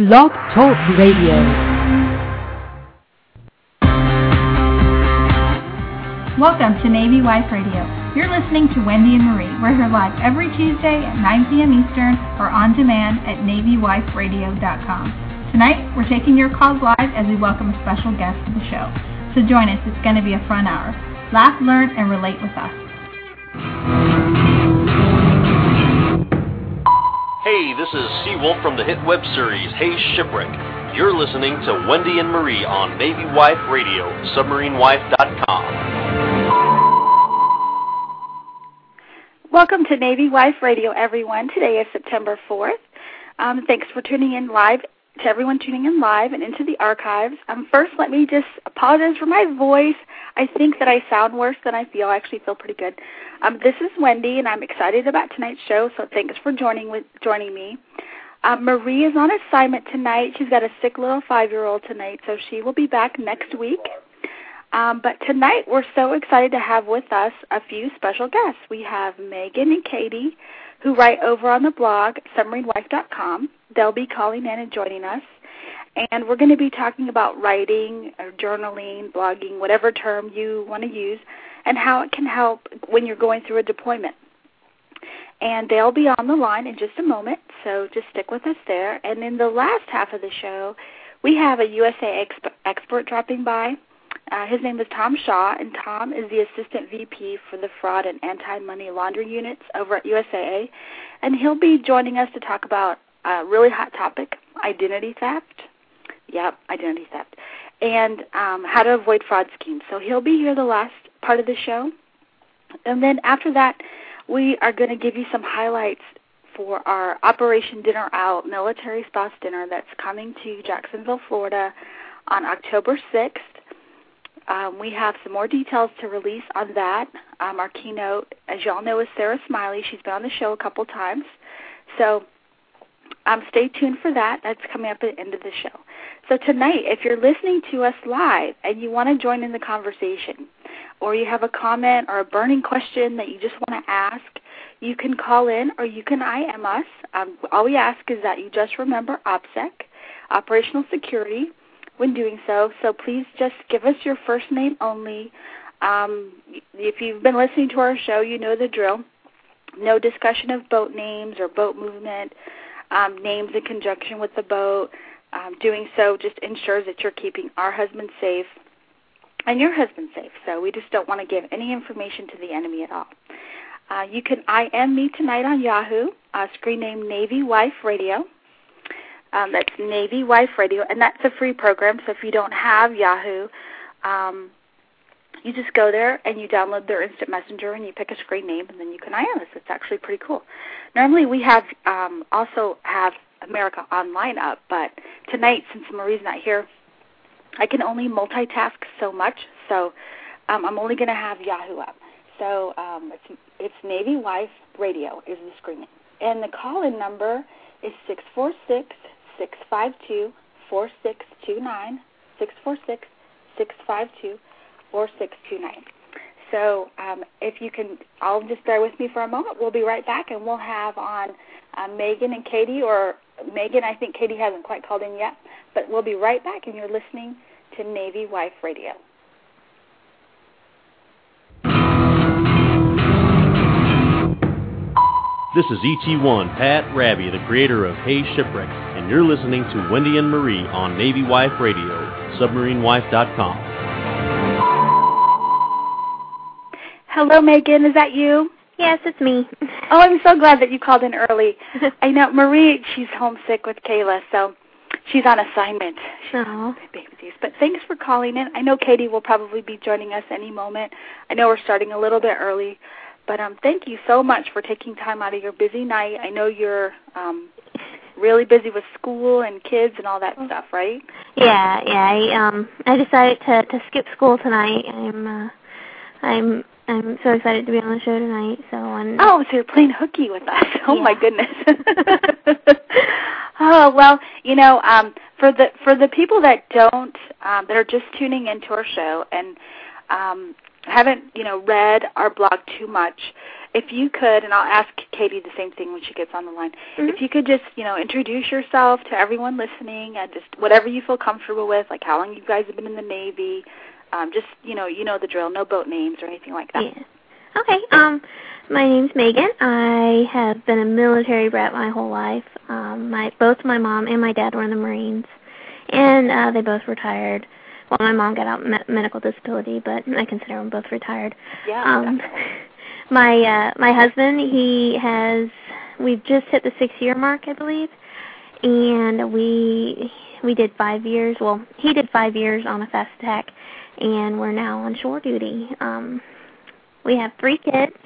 Blog Talk Radio. Welcome to Navy Wife Radio. You're listening to Wendy and Marie. We're here live every Tuesday at 9 p.m. Eastern or on demand at NavyWifeRadio.com. Tonight, we're taking your calls live as we welcome a special guest to the show. So join us. It's going to be a fun hour. Laugh, learn, and relate with us. Hey, this is Seawolf from the hit web series Hey Shipwreck. You're listening to Wendy and Marie on Navy Wife Radio, submarinewife.com. Welcome to Navy Wife Radio, everyone. Today is September 4th. Um, thanks for tuning in live to everyone tuning in live and into the archives. Um, first, let me just apologize for my voice. I think that I sound worse than I feel. I actually feel pretty good. Um, this is Wendy, and I'm excited about tonight's show. So thanks for joining with joining me. Um, Marie is on assignment tonight. She's got a sick little five-year-old tonight, so she will be back next week. Um, but tonight we're so excited to have with us a few special guests. We have Megan and Katie, who write over on the blog submarinewife.com. They'll be calling in and joining us. And we're going to be talking about writing or journaling, blogging, whatever term you want to use, and how it can help when you're going through a deployment. And they'll be on the line in just a moment, so just stick with us there. And in the last half of the show, we have a USA exp- expert dropping by. Uh, his name is Tom Shaw, and Tom is the Assistant VP for the Fraud and Anti-Money Laundering Units over at USAA. And he'll be joining us to talk about a really hot topic, identity theft. Yep, identity theft. And um, how to avoid fraud schemes. So he'll be here the last part of the show. And then after that, we are going to give you some highlights for our Operation Dinner Out military spouse dinner that's coming to Jacksonville, Florida on October 6th. Um, we have some more details to release on that. Um, our keynote, as y'all know, is Sarah Smiley. She's been on the show a couple times. So um, stay tuned for that. That's coming up at the end of the show. So tonight, if you're listening to us live and you want to join in the conversation, or you have a comment or a burning question that you just want to ask, you can call in or you can IM us. Um, all we ask is that you just remember OPSEC, Operational Security, when doing so. So please just give us your first name only. Um, if you've been listening to our show, you know the drill. No discussion of boat names or boat movement, um, names in conjunction with the boat. Um, doing so just ensures that you're keeping our husband safe and your husband safe. So we just don't want to give any information to the enemy at all. Uh, you can IM me tonight on Yahoo, uh, screen name Navy Wife Radio. Um, that's Navy Wife Radio, and that's a free program. So if you don't have Yahoo, um, you just go there and you download their instant messenger and you pick a screen name and then you can IM us. It's actually pretty cool. Normally we have um, also have America Online up, but tonight since Marie's not here, I can only multitask so much. So um, I'm only going to have Yahoo up. So um, it's, it's Navy Wife Radio is the screen name. And the call-in number is six four six six five two four six two nine six four six six five two two nine. So um, if you can, I'll just bear with me for a moment. We'll be right back, and we'll have on uh, Megan and Katie, or Megan. I think Katie hasn't quite called in yet, but we'll be right back, and you're listening to Navy Wife Radio. This is ET1 Pat Rabby, the creator of Hey Shipwreck, and you're listening to Wendy and Marie on Navy Wife Radio, submarinewife.com. Hello, Megan. Is that you? Yes, it's me. Oh, I'm so glad that you called in early. I know Marie. She's homesick with Kayla, so she's on assignment. Oh. Babies. But thanks for calling in. I know Katie will probably be joining us any moment. I know we're starting a little bit early, but um, thank you so much for taking time out of your busy night. I know you're um, really busy with school and kids and all that stuff, right? Yeah, yeah. I um I decided to to skip school tonight. I'm uh, I'm I'm so excited to be on the show tonight. So and Oh, so you're playing hooky with us. Oh Yeah. my goodness. oh well, you know, um, for the for the people that don't um, that are just tuning into our show, and um, haven't you know read our blog too much, if you could, and I'll ask Katie the same thing when she gets on the line. Mhm. If you could just you know introduce yourself to everyone listening, and just whatever you feel comfortable with, like how long you guys have been in the Navy, um, just you know you know the drill, no boat names or anything like that. Yeah. Okay. Um, my name's Megan. I have been a military brat my whole life. Um, my both my mom and my dad were in the Marines, and uh, they both retired. Well, my mom got out me- medical disability, but I consider them both retired. Yeah, Um, definitely. my uh, my husband, he has. We've just hit the six year mark, I believe, and we we did five years. Well, he did five years on a fast attack, and we're now on shore duty. Um, we have three kids,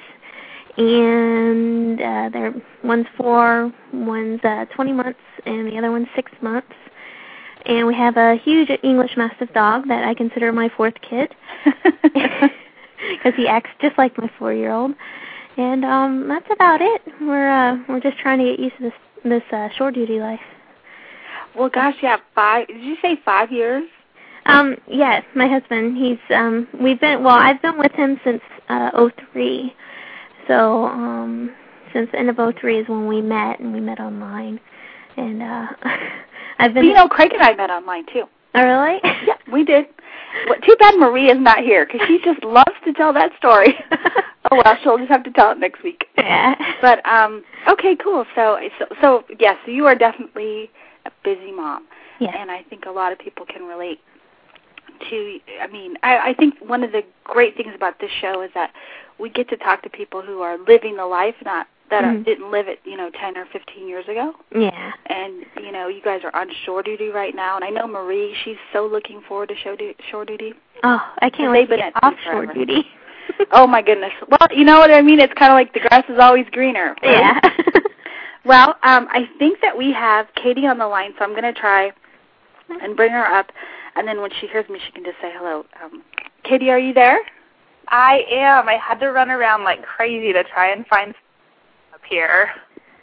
and uh, they're one's four, one's uh, 20 months, and the other one's six months. And we have a huge English Mastiff dog that I consider my fourth kid because he acts just like my four-year-old. And um, that's about it. We're uh, we're just trying to get used to this this uh, shore duty life. well, gosh, yeah, five. Did you say five years? Um, yes, my husband. He's um we've been well, I've been with him since uh oh three. So, um since the end of oh three is when we met and we met online. And uh I've been you know, Craig and I met online too. Oh really? Yeah, we did. Well, too bad Maria's not here because she just loves to tell that story. oh well, she'll just have to tell it next week. yeah. But um, okay, cool. So, so, so yes, you are definitely a busy mom, Yes. and I think a lot of people can relate to. I mean, I, I think one of the great things about this show is that we get to talk to people who are living the life, not that are, Mhm. didn't live it, you know, ten or fifteen years ago. Yeah. And you know, you guys are on shore duty right now, and I know Marie. She's so looking forward to show du- shore duty. Oh, I can't wait to get at sea offshore duty. Oh my goodness. Well, you know what I mean. It's kind of like the grass is always greener. right? Yeah. Well, um, I think that we have Katie on the line, so I'm going to try and bring her up, and then when she hears me, she can just say hello. Um, Katie, are you there? I am. I had to run around like crazy to try and find up here.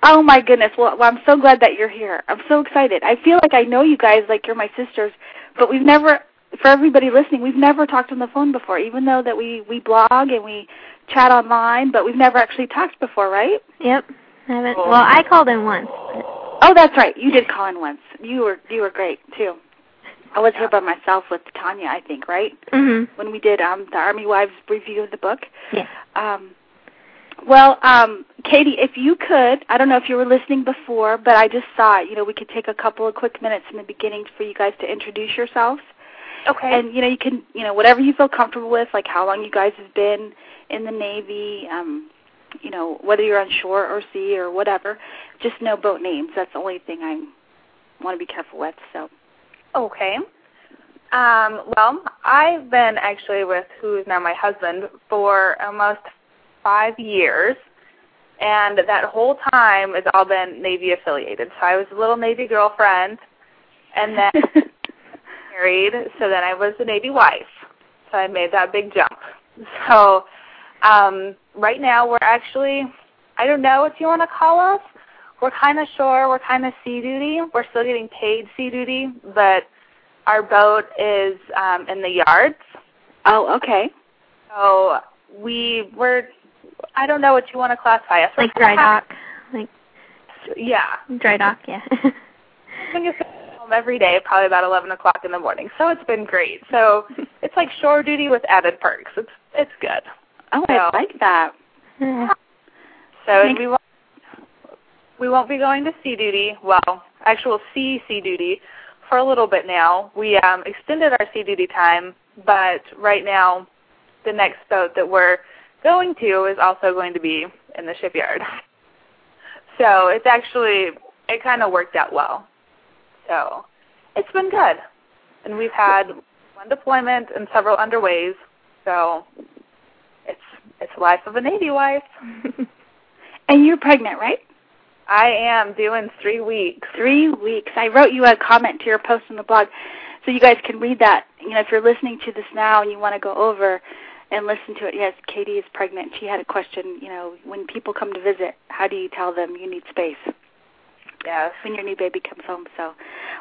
Oh my goodness. Well, well, I'm so glad that you're here. I'm so excited. I feel like I know you guys like you're my sisters, but we've never for everybody listening, we've never talked on the phone before, even though that we we blog and we chat online, but we've never actually talked before, right? yep. I haven't well, I called in once. But, Oh, that's right. You did call in once. You were you were great too. I was here by myself with Tanya, I think, right? mhm. When we did um the Army Wives review of the book. Yeah. Um well, um, Katie, if you could, I don't know if you were listening before, but I just thought, you know, we could take a couple of quick minutes in the beginning for you guys to introduce yourselves. Okay. And you know, you can, you know, whatever you feel comfortable with, like how long you guys have been in the Navy, um, you know, whether you're on shore or sea or whatever. Just no boat names. That's the only thing I want to be careful with. So, okay. Um, well, I've been actually with who is now my husband for almost five years, and that whole time has all been Navy affiliated. So I was a little Navy girlfriend, and then married. So then I was a Navy wife. So I made that big jump. So um, right now we're actually, I don't know what you want to call us. We're kind of shore. We're kind of sea duty. We're still getting paid sea duty, but our boat is um, in the yards. oh, okay. So we we're, I don't know what you want to classify us. We're like dry dock. Like Yeah. dry dock, yeah. When you home every day, probably about 11 o'clock in the morning. So it's been great. So it's like shore duty with added perks. It's it's good. Oh, So- I like that. Yeah. So we won't we won't be going to sea duty. Well, actual sea sea duty for a little bit now. We um, extended our sea duty time, but right now, the next boat that we're going to is also going to be in the shipyard. So it's actually it kind of worked out well. So it's been good, and we've had one deployment and several underways. So it's it's life of a Navy wife. And you're pregnant, right? I am doing three weeks. Three weeks. I wrote you a comment to your post on the blog, so you guys can read that. You know, if you're listening to this now and you want to go over and listen to it, yes, Katie is pregnant. She had a question. You know, when people come to visit, how do you tell them you need space? Yes. When your new baby comes home. So,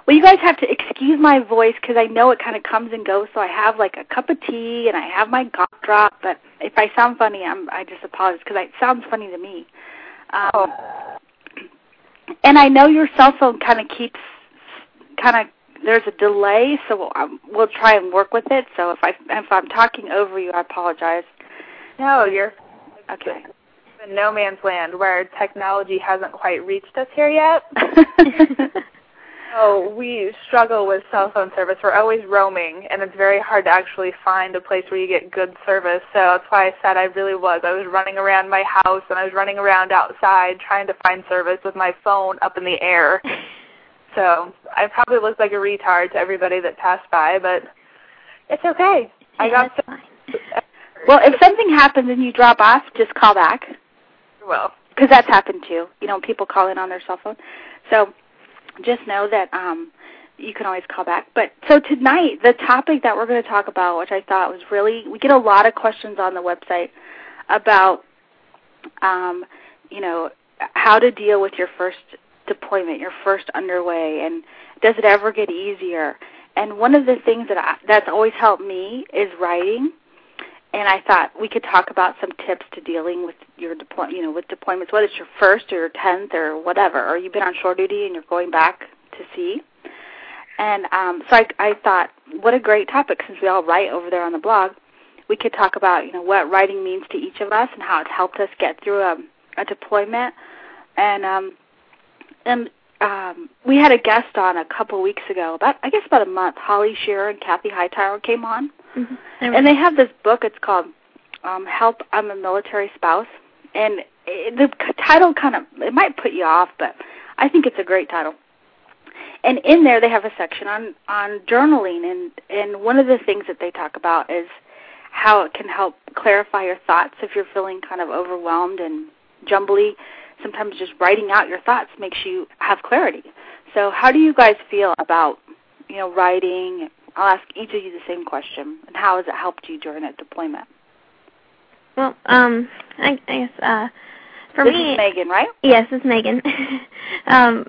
well, you guys have to excuse my voice because I know it kind of comes and goes. So I have like a cup of tea and I have my gum drop. But if I sound funny, I'm I just apologize because it sounds funny to me. Um, oh. And I know your cell phone kind of keeps kind of there's a delay, so we'll, um, we'll try and work with it. So if I if I'm talking over you, I apologize. No, you're okay. In no man's land where technology hasn't quite reached us here yet. oh, we struggle with cell phone service. We're always roaming, and it's very hard to actually find a place where you get good service. So that's why I said I really was. I was running around my house, and I was running around outside trying to find service with my phone up in the air. So I probably looked like a retard to everybody that passed by, but it's okay. Yeah, I got that's fine. Well, if something happens and you drop off, just call back well. because that's happened too. You know, people call in on their cell phone. So just know that um, you can always call back. But so tonight, the topic that we're going to talk about, which I thought was really, we get a lot of questions on the website about, um, you know, how to deal with your first deployment, your first underway, and does it ever get easier? And one of the things that I, that's always helped me is writing. And I thought we could talk about some tips to dealing with your deploy, you know, with deployments, whether it's your first or your tenth or whatever, or you've been on shore duty and you're going back to sea. And um, so I, I thought, what a great topic since we all write over there on the blog. We could talk about, you know, what writing means to each of us and how it's helped us get through a, a deployment. And um, and um, we had a guest on a couple weeks ago, about I guess about a month. Holly Scherer and Kathie Hightower came on, Mm-hmm. and they have this book. It's called um, "Help I'm a Military Spouse," and it, the title kind of it might put you off, but I think it's a great title. And in there, they have a section on on journaling, and and one of the things that they talk about is how it can help clarify your thoughts if you're feeling kind of overwhelmed and jumbly. Sometimes just writing out your thoughts makes you have clarity. So, how do you guys feel about you know writing? I'll ask each of you the same question. And how has it helped you during a deployment? Well, um, I, I guess uh, for this me, is Megan, right? Yes, it's Megan. um,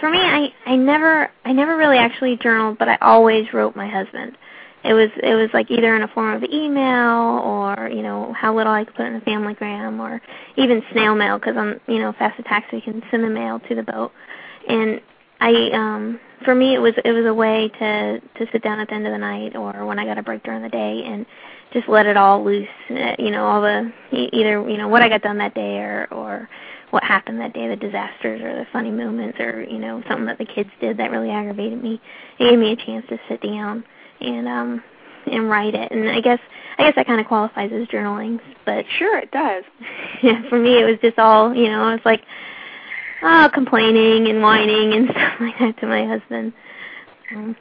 for me, I I never I never really actually journaled, but I always wrote my husband. It was it was like either in a form of email or you know how little I could put in a familygram or even snail mail because I'm you know fast attacks so you can send the mail to the boat. And I um for me it was it was a way to to sit down at the end of the night or when I got a break during the day and just let it all loose. uh, You know all the either you know what I got done that day or or what happened that day, the disasters or the funny moments or, you know, something that the kids did that really aggravated me. It gave me a chance to sit down and um and write it. And I guess I guess that kind of qualifies as journaling, but Sure, it does. yeah, for me it was just all, you know, it's like oh, complaining and whining and stuff like that to my husband. Um,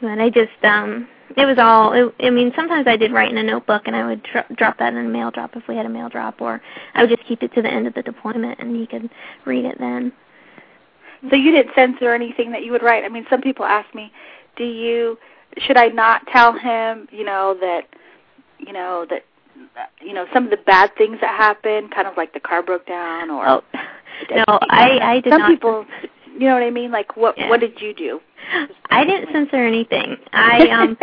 but I just um it was all it, I mean sometimes I did write in a notebook and I would dro- drop that in a mail drop if we had a mail drop or I would just keep it to the end of the deployment and he could read it then. So you didn't censor anything that you would write. I mean, some people ask me, "Do you should I not tell him, you know, that you know that you know some of the bad things that happened, kind of like the car broke down or Oh, no, I I did some not people, you know what I mean? Like what Yeah. what did you do? I didn't censor anything. I um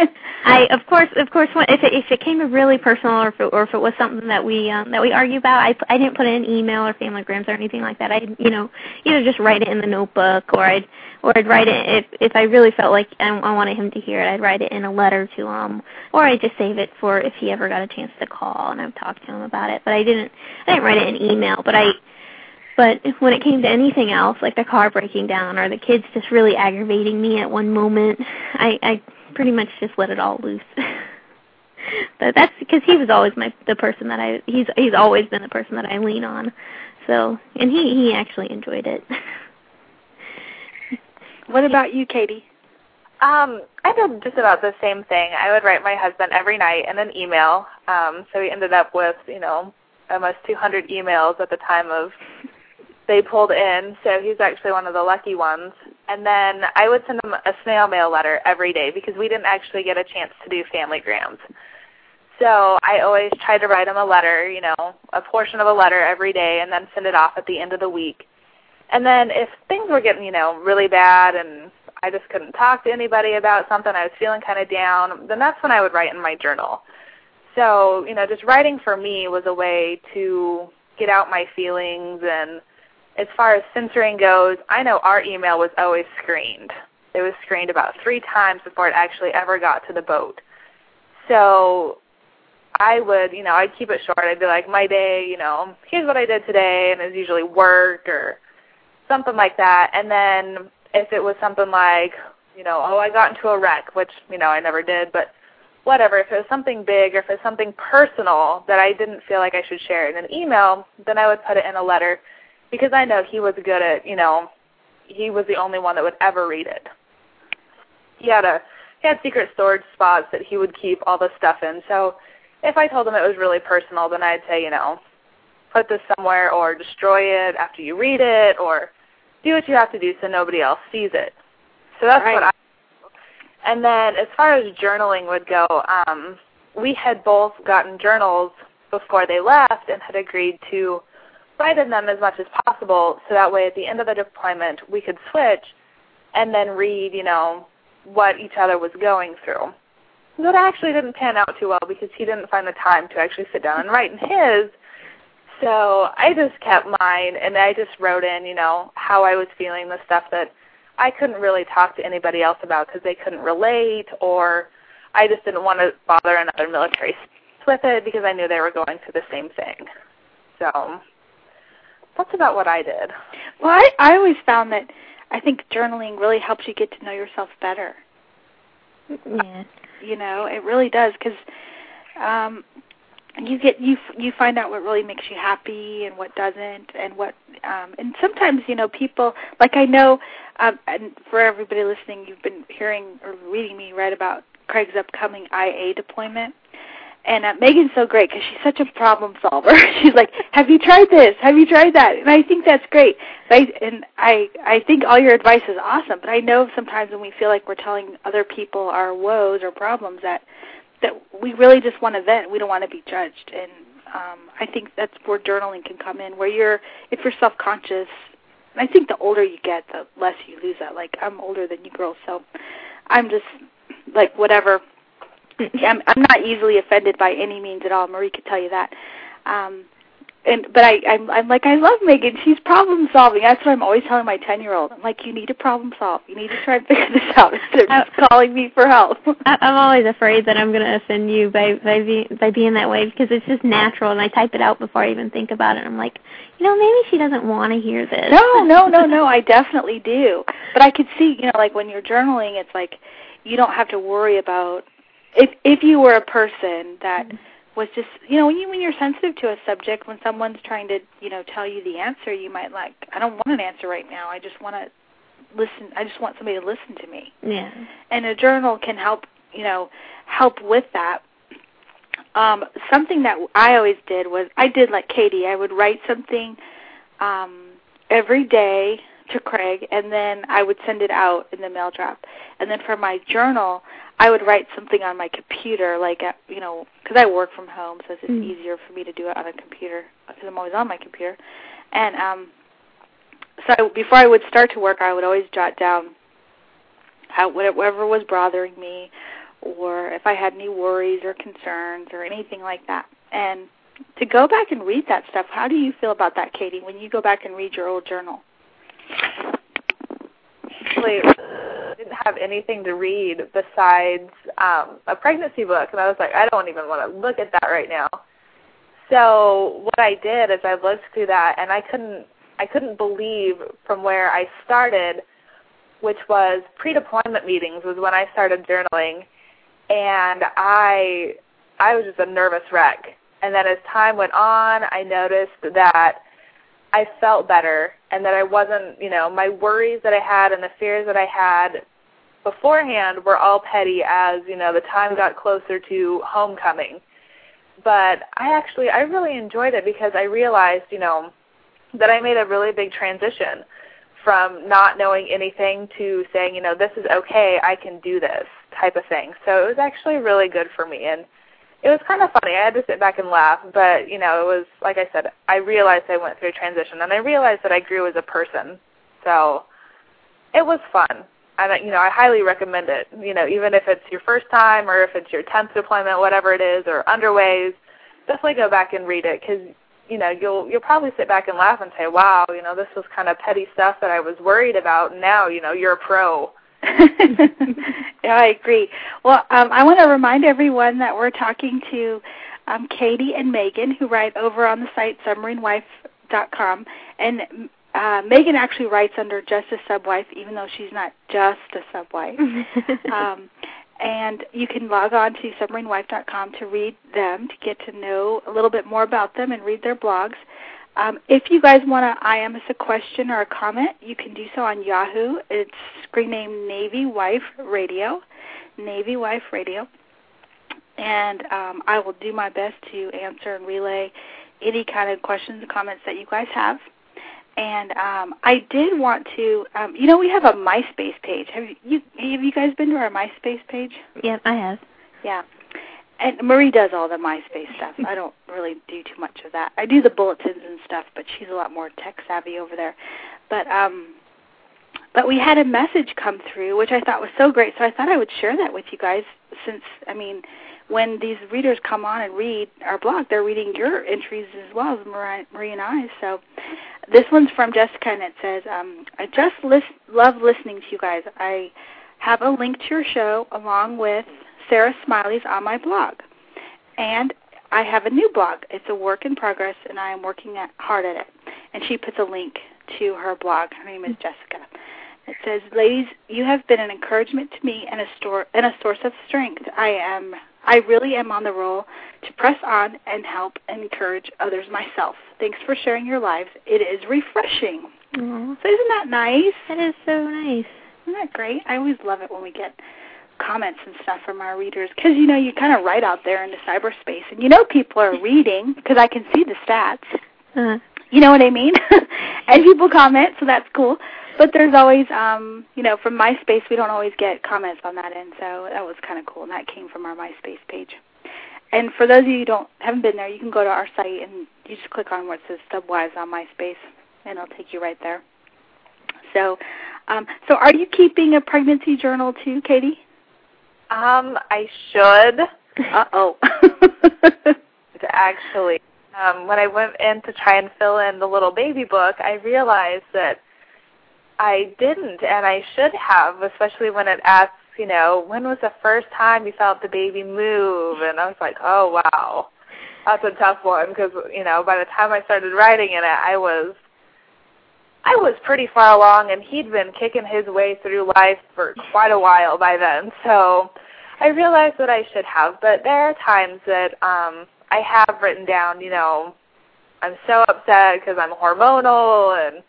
I of course of course when, if it, if it came to really personal or if it, or if it was something that we um that we argue about, I I didn't put it in email or familygrams or anything like that. I you know either just write it in the notebook or I'd or I'd write it if if I really felt like I, I wanted him to hear it. I'd write it in a letter to him or I'd just save it for if he ever got a chance to call and I'd talk to him about it. But I didn't I didn't write it in email. But I but when it came to anything else, like the car breaking down or the kids just really aggravating me at one moment, I, I pretty much just let it all loose. but that's because he was always my the person that I he's he's always been the person that I lean on. So and he he actually enjoyed it. What about you, Katie? Um, I did just about the same thing. I would write my husband every night in an email. Um, so we ended up with, you know, almost 200 emails at the time of they pulled in. So he's actually one of the lucky ones. And then I would send him a snail mail letter every day because we didn't actually get a chance to do family grams. So I always tried to write him a letter, you know, a portion of a letter every day and then send it off at the end of the week. And then if things were getting, you know, really bad and I just couldn't talk to anybody about something, I was feeling kind of down, then that's when I would write in my journal. So, you know, just writing for me was a way to get out my feelings and as far as censoring goes, I know our email was always screened. It was screened about three times before it actually ever got to the boat. So I would, you know, I'd keep it short. I'd be like, my day, you know, here's what I did today, and it's usually work or something like that. And then if it was something like, you know, oh, I got into a wreck, which, you know, I never did, but whatever, if it was something big or if it was something personal that I didn't feel like I should share in an email, then I would put it in a letter because I know he was good at, you know, he was the only one that would ever read it. He had a he had secret storage spots that he would keep all the stuff in. So if I told him it was really personal, then I'd say, you know, put this somewhere or destroy it after you read it or do what you have to do so nobody else sees it. So that's right. what I and then as far as journaling would go, um, we had both gotten journals before they left and had agreed to in them as much as possible so that way at the end of the deployment we could switch and then read, you know, what each other was going through. That actually didn't pan out too well because he didn't find the time to actually sit down and write in his. So I just kept mine and I just wrote in, you know, how I was feeling, the stuff that I couldn't really talk to anybody else about because they couldn't relate or I just didn't want to bother another military with it because I knew they were going through the same thing. So that's about what I did. Well, I, I always found that I think journaling really helps you get to know yourself better. Yeah. You know, it really does because um, you get you you find out what really makes you happy and what doesn't, and what um, and sometimes you know people like I know, um, and for everybody listening, you've been hearing or reading me write about Craig's upcoming IA deployment. And uh, Megan's so great because she's such a problem solver. she's like, "Have you tried this? Have you tried that?" And I think that's great. I, and I, I think all your advice is awesome. But I know sometimes when we feel like we're telling other people our woes or problems, that that we really just want to vent. We don't want to be judged. And um, I think that's where journaling can come in, where you're, if you're self-conscious. And I think the older you get, the less you lose that. Like I'm older than you girls, so I'm just like whatever I'm, I'm not easily offended by any means at all. Marie could tell you that. Um, and but I, I'm, I'm like I love Megan. She's problem solving. That's what I'm always telling my ten year old. I'm like, you need to problem solve. You need to try and figure this out instead of just calling me for help. I'm always afraid that I'm going to offend you by by being by being that way because it's just natural, and I type it out before I even think about it. I'm like, you know, maybe she doesn't want to hear this. No, no, no, no. I definitely do. But I could see, you know, like when you're journaling, it's like you don't have to worry about if if you were a person that was just you know when you when you're sensitive to a subject when someone's trying to you know tell you the answer you might like I don't want an answer right now. I just want to listen I just want somebody to listen to me. Yeah. and a journal can help you know help with that. Um something that I always did was I did like Katie. I would write something um every day to Craig and then I would send it out in the mail drop and then for my journal I would write something on my computer, like uh, you know, because I work from home, so it's just Mm. easier for me to do it on a computer because I'm always on my computer. And um, so I, before I would start to work, I would always jot down how whatever was bothering me, or if I had any worries or concerns or anything like that. And to go back and read that stuff, how do you feel about that, Katie? When you go back and read your old journal? Actually, didn't have anything to read besides um, a pregnancy book, and I was like, I don't even want to look at that right now. So what I did is I looked through that, and I couldn't I couldn't believe from where I started, which was pre-deployment meetings, was when I started journaling, and I I was just a nervous wreck. And then as time went on, I noticed that I felt better and that I wasn't, you know, my worries that I had and the fears that I had beforehand were all petty as, you know, the time got closer to homecoming. But I actually I really enjoyed it because I realized, you know, that I made a really big transition from not knowing anything to saying, you know, this is okay, I can do this type of thing. So it was actually really good for me and it was kind of funny. I had to sit back and laugh, but you know, it was like I said, I realized I went through a transition, and I realized that I grew as a person. So it was fun, and you know, I highly recommend it. You know, even if it's your first time or if it's your tenth deployment, whatever it is, or underways, definitely go back and read it because you know you'll you'll probably sit back and laugh and say, "Wow, you know, this was kind of petty stuff that I was worried about." Now, you know, you're a pro. yeah, I agree. Well, um, I want to remind everyone that we're talking to um, Katie and Megan, who write over on the site submarinewife.com, and uh, Megan actually writes under just a subwife, even though she's not just a subwife. um, and you can log on to submarinewife.com to read them, to get to know a little bit more about them and read their blogs. Um, if you guys want to IM us a question or a comment, you can do so on Yahoo. It's screen name Navy Wife Radio, Navy Wife Radio, and um, I will do my best to answer and relay any kind of questions and comments that you guys have. And um, I did want to, um, you know, we have a MySpace page. Have you have you guys been to our MySpace page? Yeah, I have. Yeah and Marie does all the MySpace stuff. I don't really do too much of that. I do the bulletins and stuff, but she's a lot more tech savvy over there. But um but we had a message come through which I thought was so great. So I thought I would share that with you guys since I mean when these readers come on and read our blog, they're reading your entries as well as Marie and I. So this one's from Jessica, and it says, um, "I just list, love listening to you guys. I have a link to your show along with Sarah Smiley's on my blog. And I have a new blog. It's a work in progress, and I am working at, hard at it. And she puts a link to her blog. Her name is mm-hmm. Jessica. It says, "Ladies, you have been an encouragement to me and a store and a source of strength. I am, I really am on the roll to press on and help and encourage others myself. Thanks for sharing your lives. It is refreshing." Aww. So isn't that nice? That is so nice. Isn't that great? I always love it when we get comments and stuff from our readers because you know you kind of write out there into cyberspace and you know people are reading because I can see the stats. Uh-huh. You know what I mean? and people comment, so that's cool. But there's always, um, you know, from MySpace we don't always get comments on that end, so that was kind of cool, and that came from our MySpace page. And for those of you who don't haven't been there, you can go to our site and you just click on where it says Subwives on MySpace, and it'll take you right there. So, um, so are you keeping a pregnancy journal too, Katie? Um, I should. Uh oh. actually, um, when I went in to try and fill in the little baby book, I realized that I didn't, and I should have, especially when it asks, you know, when was the first time you felt the baby move? And I was like, oh wow, that's a tough one because you know by the time I started writing in it, I was I was pretty far along, and he'd been kicking his way through life for quite a while by then. So I realized that I should have, but there are times that um, I have written down, you know, I'm so upset because I'm hormonal, and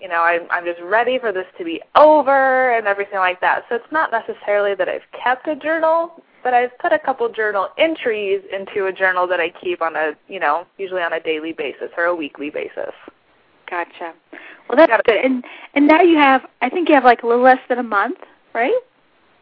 you know, I'm I'm just ready for this to be over and everything like that. So it's not necessarily that I've kept a journal, but I've put a couple journal entries into a journal that I keep on a, you know, usually on a daily basis or a weekly basis. Gotcha. Well, that's good. And and now you have, I think you have like a little less than a month, right?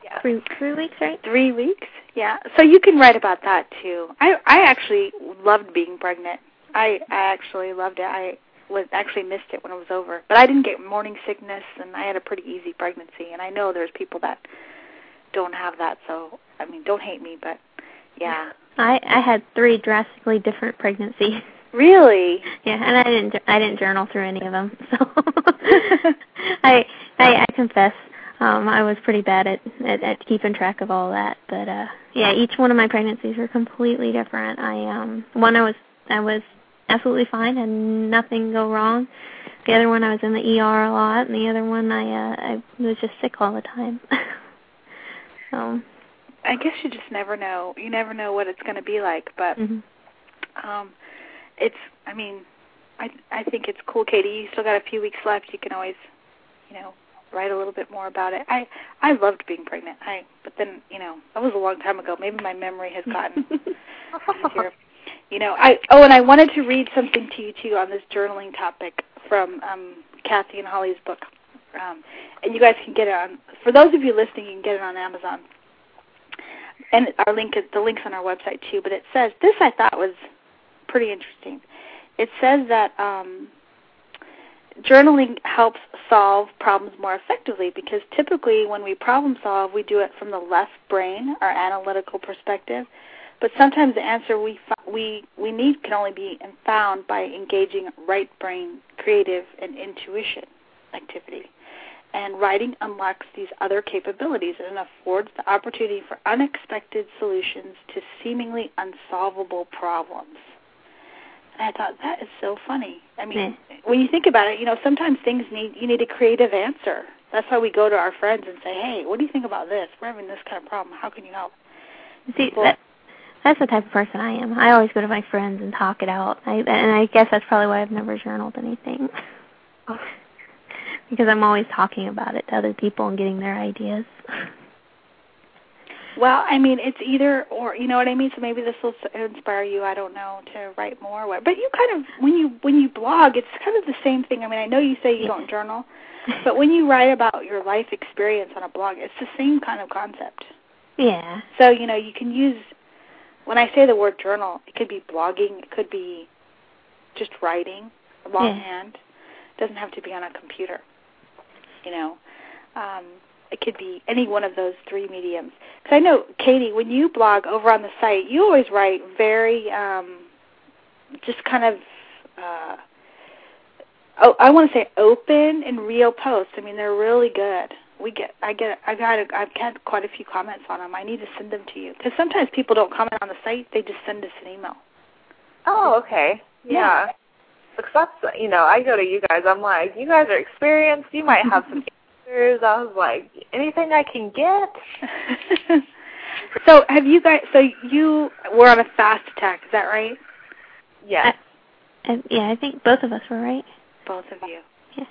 Yeah. Three three weeks, right? Three weeks. Yeah. So you can write about that too. I I actually loved being pregnant. I I actually loved it. I was actually missed it when it was over, but I didn't get morning sickness, and I had a pretty easy pregnancy. And I know there's people that don't have that. So I mean, don't hate me, but yeah. I I had three drastically different pregnancies. Really? Yeah, and I didn't I didn't journal through any of them. So I, I I confess um I was pretty bad at, at at keeping track of all that. But uh yeah, each one of my pregnancies were completely different. I um one I was I was absolutely fine and nothing go wrong. The other one I was in the ER a lot and the other one I uh I was just sick all the time. so I guess you just never know. You never know what it's going to be like, but mm-hmm. um it's I mean, I I think it's cool, Katie. You still got a few weeks left. You can always, you know, write a little bit more about it. I I loved being pregnant. I but then you know that was a long time ago. Maybe my memory has gotten easier. You know, I oh, and I wanted to read something to you too on this journaling topic from um, Kathie and Holly's book, um, and you guys can get it on. For those of you listening, you can get it on Amazon. and our link is the links on our website too. But it says this I thought was pretty interesting. It says that um, journaling helps solve problems more effectively because typically when we problem solve, we do it from the left brain, our analytical perspective. But sometimes the answer we we we need can only be found by engaging right brain creative and intuition activity. And writing unlocks these other capabilities and affords the opportunity for unexpected solutions to seemingly unsolvable problems. And I thought that is so funny. I mean, yeah. when you think about it, you know, sometimes things need you need a creative answer. That's why we go to our friends and say, "Hey, what do you think about this? We're having this kind of problem. How can you help?" See, that, that's the type of person I am. I always go to my friends and talk it out. I, and I guess that's probably why I've never journaled anything. Oh. because I'm always talking about it to other people and getting their ideas. Well, I mean, it's either or. You know what I mean? So maybe this will inspire you. I don't know to write more. But you kind of when you when you blog, it's kind of the same thing. I mean, I know you say you don't journal, but when you write about your life experience on a blog, it's the same kind of concept. Yeah. So you know, you can use when I say the word journal, it could be blogging, it could be just writing longhand. Yeah. It doesn't have to be on a computer. You know, um, it could be any one of those three mediums. Because I know, Katie, when you blog over on the site, you always write very, um, just kind of, uh, oh, I want to say open and real posts. I mean, they're really good we get I get I've had a, I've had quite a few comments on them. I need to send them to you because sometimes people don't comment on the site; they just send us an email. Oh, okay. Yeah. yeah. Because that's you know I go to you guys. I'm like, you guys are experienced. You might have some answers. I was like, anything I can get. so have you guys? So you were on a fast attack. Is that right? Yes. I, I, yeah, I think both of us were right. Both of you. Yeah.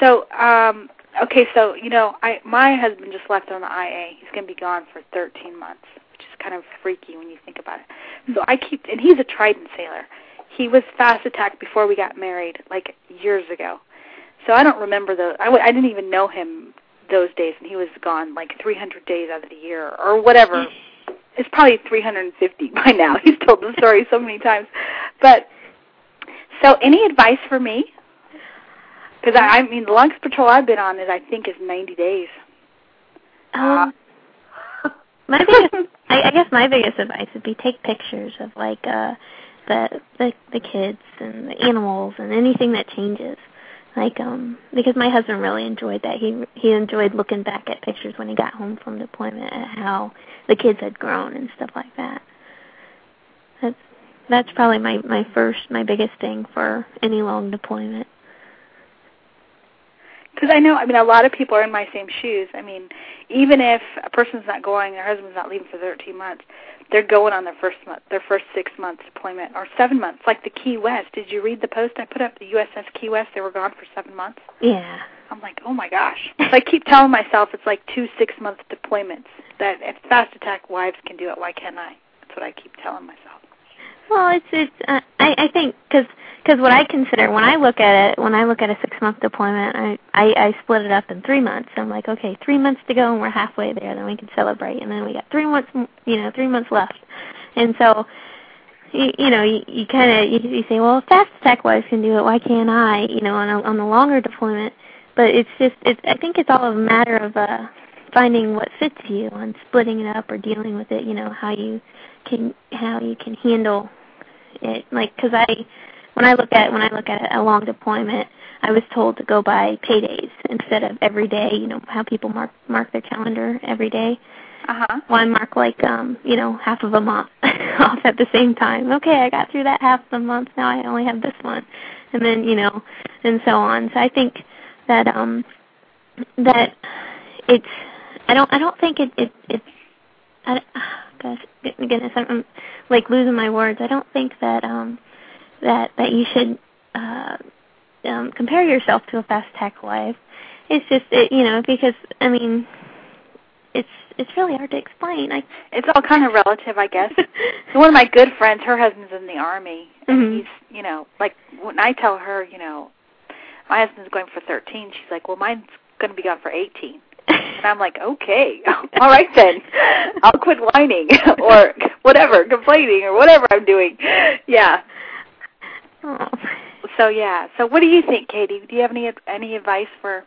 So um, Okay, so you know, I my husband just left on the IA. He's going to be gone for 13 months, which is kind of freaky when you think about it. So I keep, and he's a Trident sailor. He was fast attacked before we got married, like years ago. So I don't remember those. I w- I didn't even know him those days, and he was gone like 300 days out of the year or whatever. It's probably 350 by now. He's told the story so many times. But so, any advice for me because I, I mean, the longest patrol I've been on is I think is 90 days. Um, my biggest, I, I guess my biggest advice would be take pictures of like uh the the the kids and the animals and anything that changes. Like um because my husband really enjoyed that. He he enjoyed looking back at pictures when he got home from deployment at how the kids had grown and stuff like that. That's that's probably my my first my biggest thing for any long deployment because I know, I mean, a lot of people are in my same shoes. I mean, even if a person's not going, their husband's not leaving for 13 months, they're going on their first month, their first six months deployment, or seven months, like the Key West. Did you read the post I put up? The USS Key West, they were gone for seven months. Yeah. I'm like, oh my gosh. so I keep telling myself it's like two six-month deployments. That if fast attack wives can do it, why can't I? That's what I keep telling myself. Well, it's it's. Uh, I I think because because what I consider when I look at it, when I look at a six month deployment, I, I I split it up in three months. I'm like, okay, three months to go, and we're halfway there. Then we can celebrate, and then we got three months, you know, three months left. And so, you, you know, you, you kind of you, you say, well, if fast attack wise can do it, why can't I? You know, on a, on the longer deployment. But it's just, it's I think it's all a matter of uh finding what fits you and splitting it up or dealing with it. You know, how you can how you can handle it. Like, because I when I look at when I look at a long deployment, I was told to go by paydays instead of every day. You know how people mark mark their calendar every day. Uh-huh. Well, I mark like um, you know, half of a month off at the same time. Okay, I got through that half of the month. Now I only have this one, and then you know, and so on. So I think that um, that it's I don't I don't think it it it I, gosh goodness I'm, I'm like losing my words. I don't think that um that that you should uh, um, compare yourself to a fast attack wife. It's just it, you know because I mean it's it's really hard to explain. I it's all kind of relative, I guess. so one of my good friends, her husband's in the army, and mm-hmm. he's you know like when I tell her you know my husband's going for 13, she's like, well mine's going to be gone for 18. and I'm like, okay, all right then, I'll quit whining or whatever, complaining or whatever I'm doing. Yeah. Oh. So yeah. So what do you think, Katie? Do you have any any advice for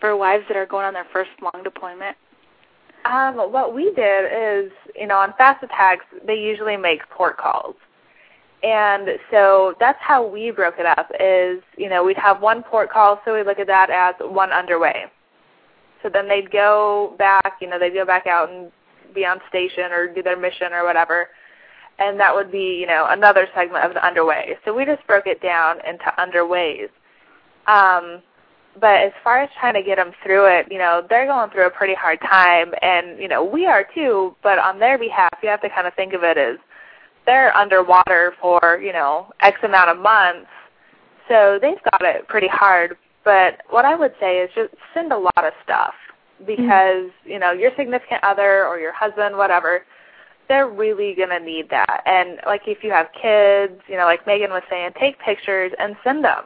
for wives that are going on their first long deployment? Um, what we did is, you know, on fast attacks, they usually make port calls. And so that's how we broke it up is, you know, we'd have one port call, so we look at that as one underway. So then they'd go back, you know, they'd go back out and be on station or do their mission or whatever. And that would be, you know, another segment of the underway. So we just broke it down into underways. Um, but as far as trying to get them through it, you know, they're going through a pretty hard time, and you know, we are too. But on their behalf, you have to kind of think of it as they're underwater for you know X amount of months, so they've got it pretty hard. But what I would say is just send a lot of stuff because mm-hmm. you know your significant other or your husband, whatever, they're really gonna need that. And like if you have kids, you know, like Megan was saying, take pictures and send them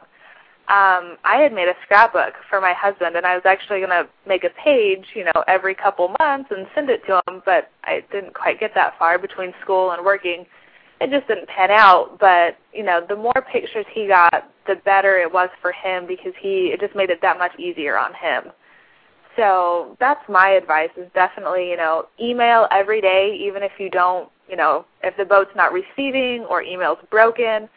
um, I had made a scrapbook for my husband, and I was actually going to make a page, you know, every couple months and send it to him, but I didn't quite get that far between school and working. It just didn't pan out, but you know, the more pictures he got, the better it was for him because he it just made it that much easier on him. So that's my advice is definitely, you know, email every day even if you don't, you know, if the boat's not receiving or email's broken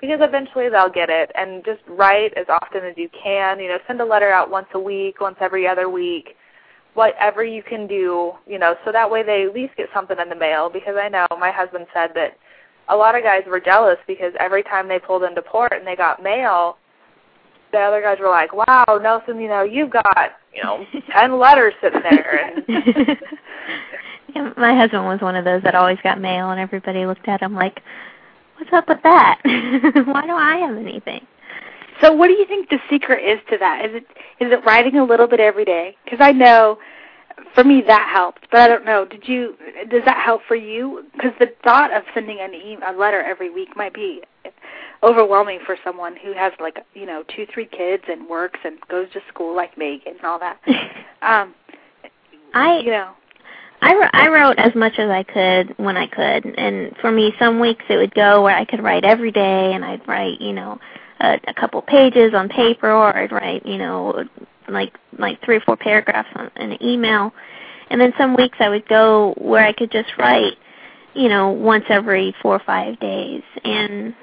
because eventually they'll get it and just write as often as you can you know send a letter out once a week once every other week whatever you can do you know so that way they at least get something in the mail because i know my husband said that a lot of guys were jealous because every time they pulled into port and they got mail the other guys were like wow nelson you know you've got you know ten letters sitting there and yeah, my husband was one of those that always got mail and everybody looked at him like What's up with that? Why don't I have anything? So, what do you think the secret is to that? Is it is it writing a little bit every day? Because I know, for me, that helped. But I don't know. Did you? Does that help for you? Because the thought of sending an e- a letter every week might be overwhelming for someone who has like you know two three kids and works and goes to school like Megan and all that. um, I you know I, I wrote as much as I could when I could, and for me, some weeks it would go where I could write every day, and I'd write, you know, a, a couple pages on paper, or I'd write, you know, like like three or four paragraphs on in an email, and then some weeks I would go where I could just write, you know, once every four or five days, and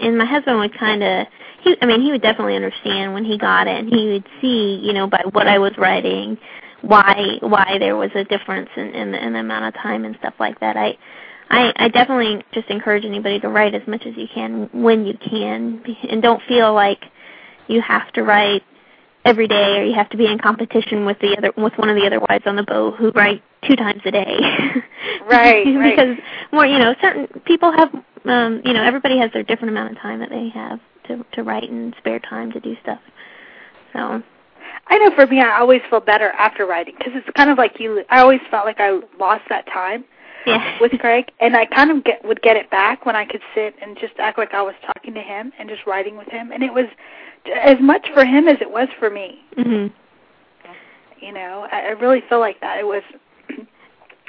and my husband would kind of he I mean he would definitely understand when he got it and he would see you know by what I was writing why why there was a difference in, in, the, in the amount of time and stuff like that. I I, I definitely just encourage anybody to write as much as you can when you can, and don't feel like you have to write every day or you have to be in competition with the other with one of the other wives on the boat who write two times a day. right, right. because more you know certain people have um you know everybody has their different amount of time that they have to to write and spare time to do stuff. So I know for me, I always feel better after writing because it's kind of like you. I always felt like I lost that time yeah. with Craig, and I kind of get would get it back when I could sit and just act like I was talking to him and just writing with him, and it was as much for him as it was for me. Mhm. You know, I, I really feel like that. It was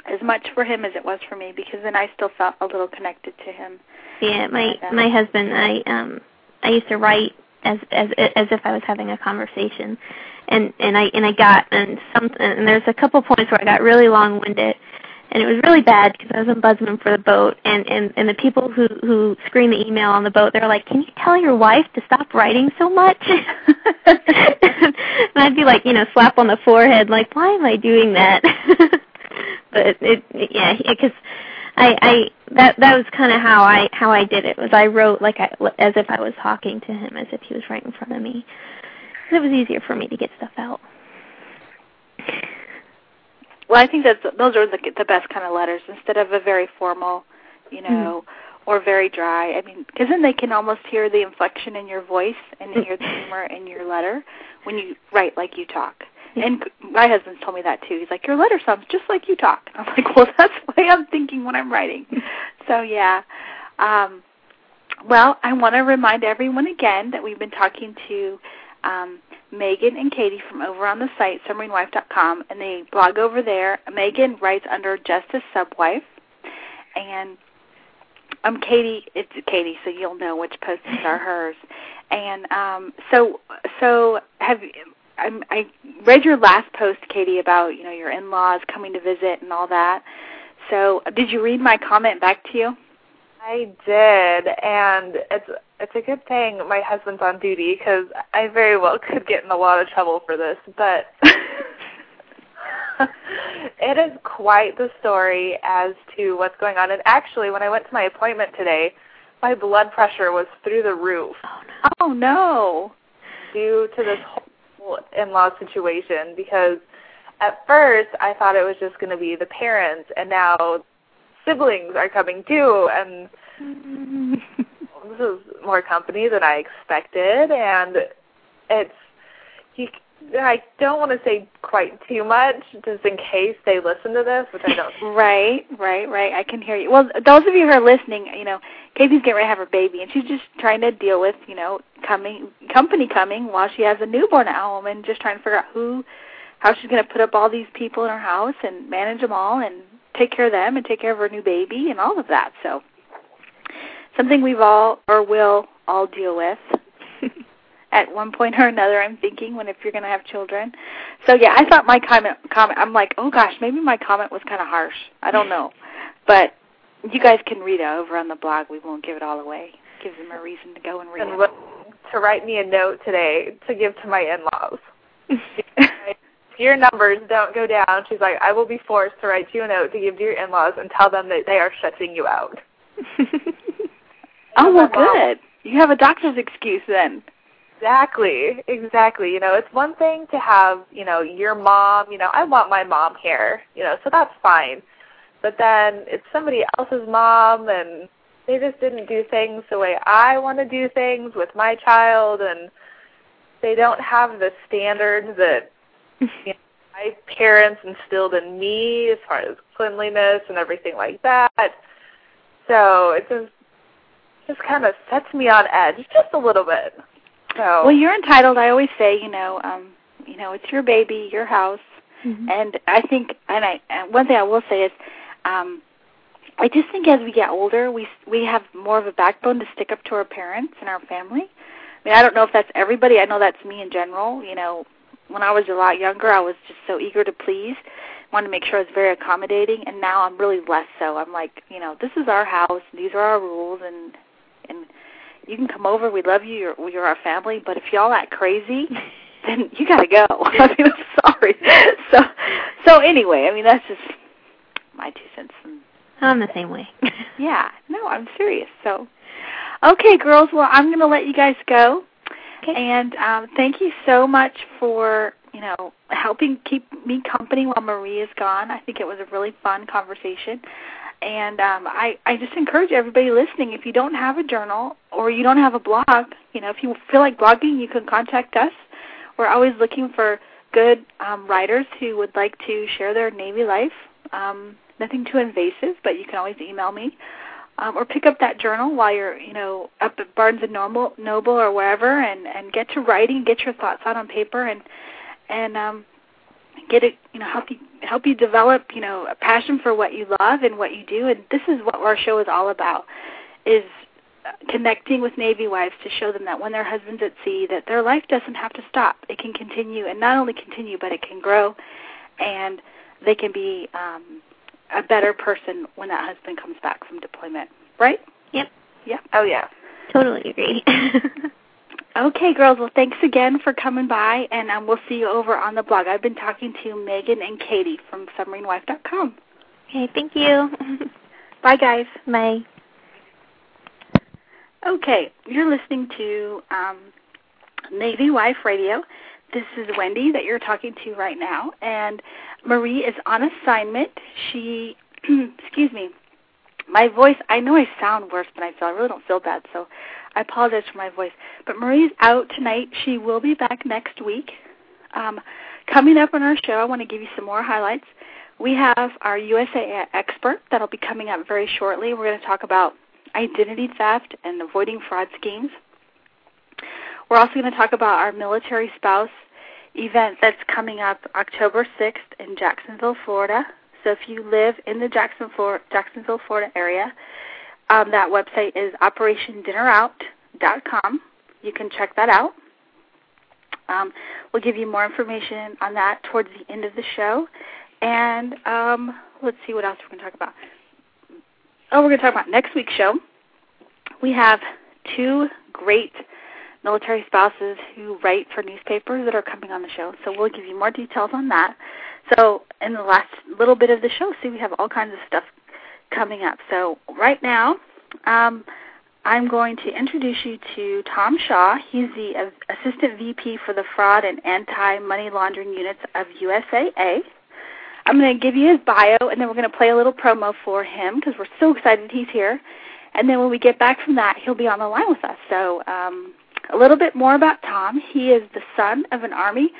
as much for him as it was for me because then I still felt a little connected to him. Yeah, my my husband, I um I used to write as as as if I was having a conversation and and I and I got and some and there's a couple points where I got really long winded and it was really bad because I was ombudsman for the boat and and and the people who who screen the email on the boat they're like can you tell your wife to stop writing so much? And I'd be like you know slap on the forehead like why am I doing that? But it, it yeah because I I that that was kind of how I how I did it was I wrote like I, as if I was talking to him as if he was right in front of me. It was easier for me to get stuff out. Well, I think that those are the the best kind of letters instead of a very formal, you know, mm-hmm. or very dry. I mean, because then they can almost hear the inflection in your voice and hear the humor in your letter when you write like you talk. And my husband's told me that too. He's like, "Your letter sounds just like you talk." I'm like, "Well, that's why I'm thinking when I'm writing." so yeah. Um, well, I want to remind everyone again that we've been talking to um, Megan and Katee from over on the site, submarinewife.com, and they blog over there. Megan writes under Justice Subwife, and um, Katee, it's Katee, so you'll know which posts are hers. And um, so, so have I, I read your last post, Katee, about you know your in-laws coming to visit and all that. So, did you read my comment back to you? I did, and it's it's a good thing my husband's on duty because I very well could get in a lot of trouble for this. But it is quite the story as to what's going on. And actually, when I went to my appointment today, my blood pressure was through the roof. Oh no! Oh, Due to this whole in-law situation, because at first I thought it was just going to be the parents, and now siblings are coming too, and this is more company than I expected, and it's you. I don't want to say quite too much, just in case they listen to this, which I don't. right, right, right. I can hear you. Well, those of you who are listening, you know, Katee's getting ready to have her baby, and she's just trying to deal with, you know, coming company coming while she has a newborn at home, and just trying to figure out who, how she's going to put up all these people in her house and manage them all, and take care of them, and take care of her new baby, and all of that. So something we've all or will all deal with at one point or another. I'm thinking when if you're going to have children. So yeah, I thought my comment comment. I'm like, oh gosh, maybe my comment was kind of harsh. I don't know, but you guys can read it over on the blog. We won't give it all away. Gives them a reason to go and read and it. To write me a note today to give to my in-laws. your numbers don't go down. She's like, I will be forced to write you a note to give to your in-laws and tell them that they are shutting you out. oh well, good. You have a doctor's excuse then. Exactly, exactly. You know, it's one thing to have, you know, your mom, you know, I want my mom here, you know, so that's fine. But then it's somebody else's mom and they just didn't do things the way I want to do things with my child and they don't have the standards that you know, my parents instilled in me as far as cleanliness and everything like that. So it just just kind of sets me on edge just a little bit. So Well, you're entitled. I always say, you know, um, you know, it's your baby, your house. Mm-hmm. And I think and I and one thing I will say is um I just think as we get older, we we have more of a backbone to stick up to our parents and our family. I mean, I don't know if that's everybody. I know that's me in general. You know, when I was a lot younger, I was just so eager to please, wanted to make sure I was very accommodating, and now I'm really less so. I'm like, you know, this is our house, these are our rules, and and you can come over. We love you. You're, you're our family. But if y'all act crazy, then you gotta go. I mean, I'm sorry. So, so anyway, I mean, that's just my two cents. And, I'm the same way. yeah, no, I'm serious. So, okay, girls. Well, I'm gonna let you guys go. Okay. And um, thank you so much for you know helping keep me company while Marie is gone. I think it was a really fun conversation. And um, I, I just encourage everybody listening, if you don't have a journal or you don't have a blog, you know, if you feel like blogging, you can contact us. We're always looking for good um, writers who would like to share their Navy life. Um, nothing too invasive, but you can always email me. Um, or pick up that journal while you're, you know, up at Barnes and Noble, Noble or wherever, and and get to writing, get your thoughts out on paper, and and um, get it, you know, help you help you develop, you know, a passion for what you love and what you do. And this is what our show is all about: is connecting with Navy wives to show them that when their husband's at sea, that their life doesn't have to stop. It can continue, and not only continue, but it can grow, and they can be um, a better person when that husband comes back from deployment. Right? Yep. Yep. Oh yeah. Totally agree. Okay, girls. Well, thanks again for coming by, and um, we'll see you over on the blog. I've been talking to Megan and Katee from submarinewife.com. okay, thank you. Bye, guys. Bye. Okay, you're listening to um, Navy Wife Radio. This is Wendy that you're talking to right now, and Marie is on assignment. She, excuse me, my voice. I know I sound worse than I feel. I really don't feel bad, so I apologize for my voice. But Marie's out tonight. She will be back next week. Um, coming up on our show, I want to give you some more highlights. We have our USAA expert that'll be coming up very shortly. We're going to talk about identity theft and avoiding fraud schemes. We're also going to talk about our military spouse event that's coming up October 6th in Jacksonville, Florida. So if you live in the Jacksonville, Jacksonville Florida area, um, that website is operationdinnerout.com. You can check that out. Um, we'll give you more information on that towards the end of the show. And um, let's see what else we're going to talk about. Oh, we're going to talk about next week's show. We have two great military spouses who write for newspapers that are coming on the show. So we'll give you more details on that. So in the last little bit of the show, see, we have all kinds of stuff coming up. So right now, um, I'm going to introduce you to Tom Shaw. He's the Assistant VP for the Fraud and Anti-Money Laundering Units of USAA. I'm going to give you his bio, and then we're going to play a little promo for him because we're so excited he's here. And then when we get back from that, he'll be on the line with us. So um, a little bit more about Tom. He is the son of an Army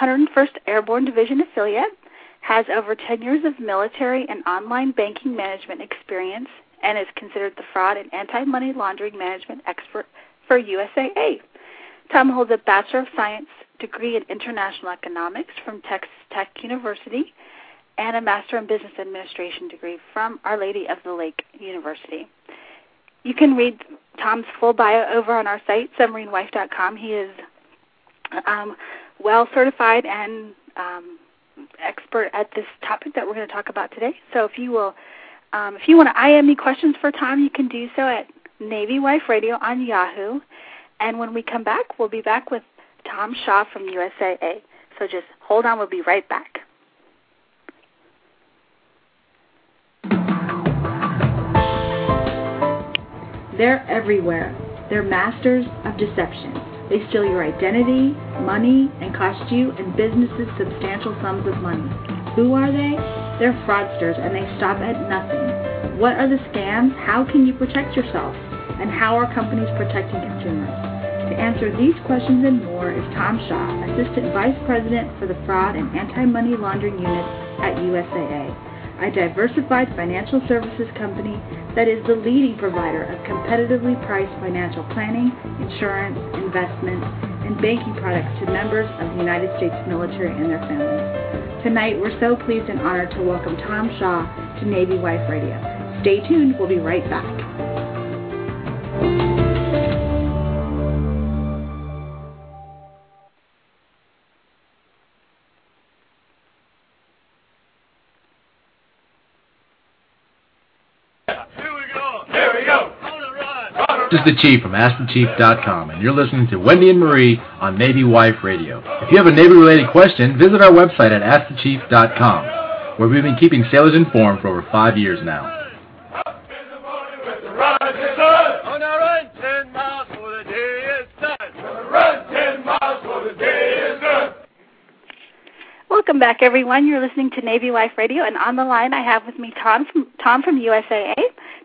101st Airborne Division affiliate, has over 10 years of military and online banking management experience, and is considered the fraud and anti-money laundering management expert for USAA. Tom holds a Bachelor of Science degree in International Economics from Texas Tech University and a Master in Business Administration degree from Our Lady of the Lake University. You can read Tom's full bio over on our site, submarinewife.com. He is um, well certified and um, expert at this topic that we're going to talk about today. So if you will, um, if you want to IM me questions for Tom, you can do so at Navy Wife Radio on Yahoo. And when we come back, we'll be back with Tom Shaw from USAA. So just hold on, we'll be right back. They're everywhere. They're masters of deception. They steal your identity, money, and cost you and businesses substantial sums of money. Who are they? They're fraudsters and they stop at nothing. What are the scams? How can you protect yourself? And how are companies protecting consumers? To answer these questions and more is Tom Shaw, Assistant Vice President for the Fraud and Anti-Money Laundering Unit at USAA a diversified financial services company that is the leading provider of competitively priced financial planning, insurance, investments, and banking products to members of the United States military and their families. Tonight, we're so pleased and honored to welcome Tom Shaw to Navy Wife Radio. Stay tuned, we'll be right back. Is the Chief from AskTheChief.com, and you're listening to Wendy and Marie on Navy Wife Radio. If you have a Navy-related question, visit our website at AskTheChief.com, where we've been keeping sailors informed for over five years now. Welcome back, everyone. You're listening to Navy Wife Radio, and on the line I have with me Tom from Tom from USAA.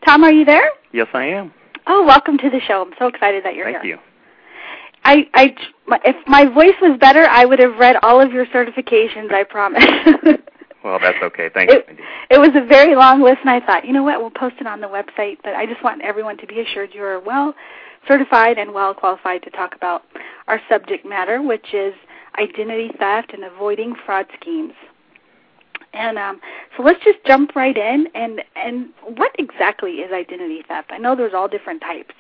Tom, are you there? Yes, I am. Oh, welcome to the show. I'm so excited that you're Thank here. Thank you. I, I, if my voice was better, I would have read all of your certifications. I promise. Well, that's okay. Thank it, you. It was a very long list, and I thought, you know what, we'll post it on the website. But I just want everyone to be assured you are well certified and well qualified to talk about our subject matter, which is identity theft and avoiding fraud schemes. And um, so let's just jump right in. And and what exactly is identity theft? I know there's all different types.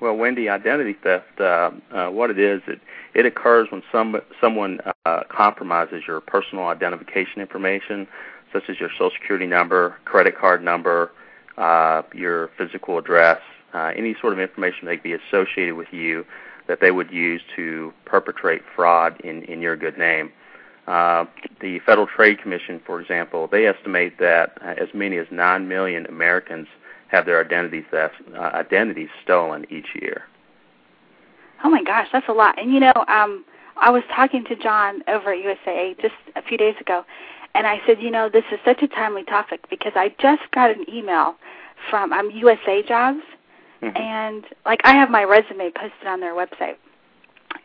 Well, Wendy, identity theft, uh, uh, what it is, it, it occurs when some, someone uh, compromises your personal identification information, such as your social security number, credit card number, uh, your physical address, uh, any sort of information that may be associated with you that they would use to perpetrate fraud in, in your good name. Uh, the Federal Trade Commission, for example, they estimate that as many as 9 million Americans have their identity theft, uh, identities stolen each year. Oh my gosh, that's a lot. And you know, um, I was talking to John over at USAA just a few days ago, and I said, you know, this is such a timely topic because I just got an email from um, USA Jobs, Mhm. and like I have my resume posted on their website,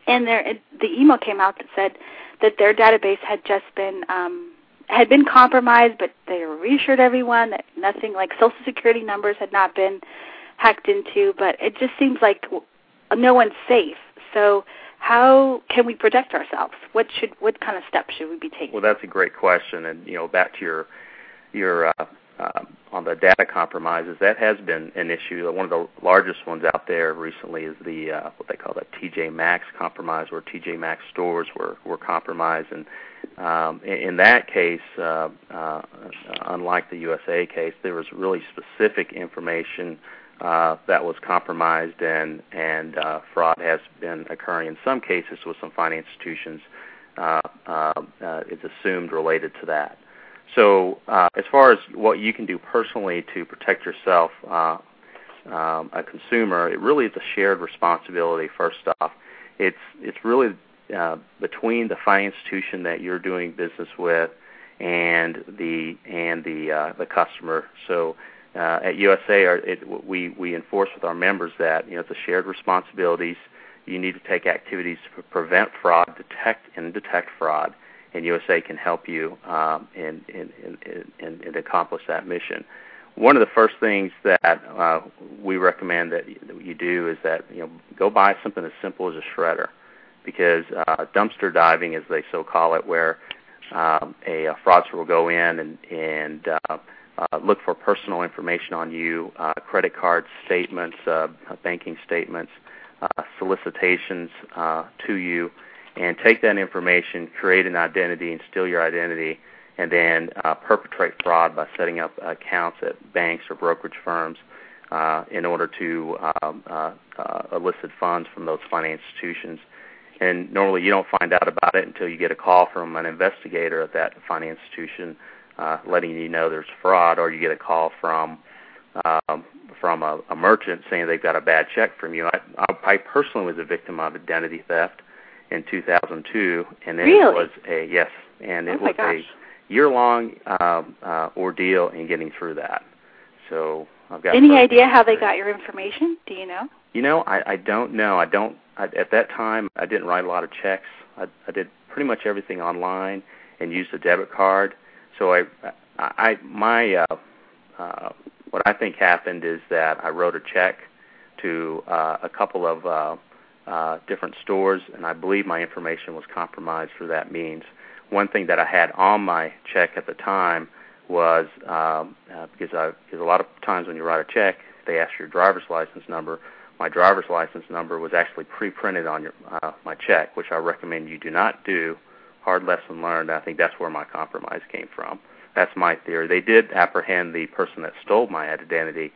and there it, the email came out that said that their database had just been um, had been compromised, but they reassured everyone that nothing like social security numbers had not been hacked into. But it just seems like no one's safe. So how can we protect ourselves? What should what kind of steps should we be taking? Well, that's a great question, and you know, back to your your uh, uh, on the data compromises, that has been an issue. One of the largest ones out there recently is the uh, what they call the TJ Maxx compromise, where TJ Maxx stores were were compromised, and um, in, that case, uh, uh, unlike the USA case, there was really specific information uh, that was compromised, and and uh, fraud has been occurring in some cases with some financial institutions. Uh, uh, uh, is assumed related to that. So, uh, as far as what you can do personally to protect yourself, uh, um, a consumer, it really is a shared responsibility. First off, it's it's really uh, between the financial institution that you're doing business with and the and the uh, the customer. So uh, at USAA, our, it, we we enforce with our members that you know it's a shared responsibilities. You need to take activities to prevent fraud, detect and detect fraud, and USAA can help you um, in, in, in, in, accomplish that mission. One of the first things that uh, we recommend that you do is that you know go buy something as simple as a shredder, because uh, dumpster diving, as they so call it, where um, a, a fraudster will go in and and uh, uh, look for personal information on you, uh, credit card statements, uh, banking statements, uh, solicitations uh, to you, and take that information, create an identity, and steal your identity, and then uh, perpetrate fraud by setting up accounts at banks or brokerage firms uh, in order to um, uh, uh, elicit funds from those financial institutions. And normally you don't find out about it until you get a call from an investigator at that financial institution uh, letting you know there's fraud, or you get a call from um, from a, a merchant saying they've got a bad check from you. I, I personally was a victim of identity theft in 2002, and it really? was a yes, and it oh was gosh. a year-long um, uh, ordeal in getting through that. So I've got any idea how they got your information? Do you know? You know, I, I don't know. I don't. I, at that time, I didn't write a lot of checks. I, I did pretty much everything online and used a debit card. So I, I my uh, uh, what I think happened is that I wrote a check to uh, a couple of uh, uh, different stores, and I believe my information was compromised through that means. One thing that I had on my check at the time was um, uh, because I because a lot of times when you write a check, they ask your driver's license number. My driver's license number was actually pre-printed on your uh, my check, which I recommend you do not do. Hard lesson learned. I think that's where my compromise came from. That's my theory. They did apprehend the person that stole my identity,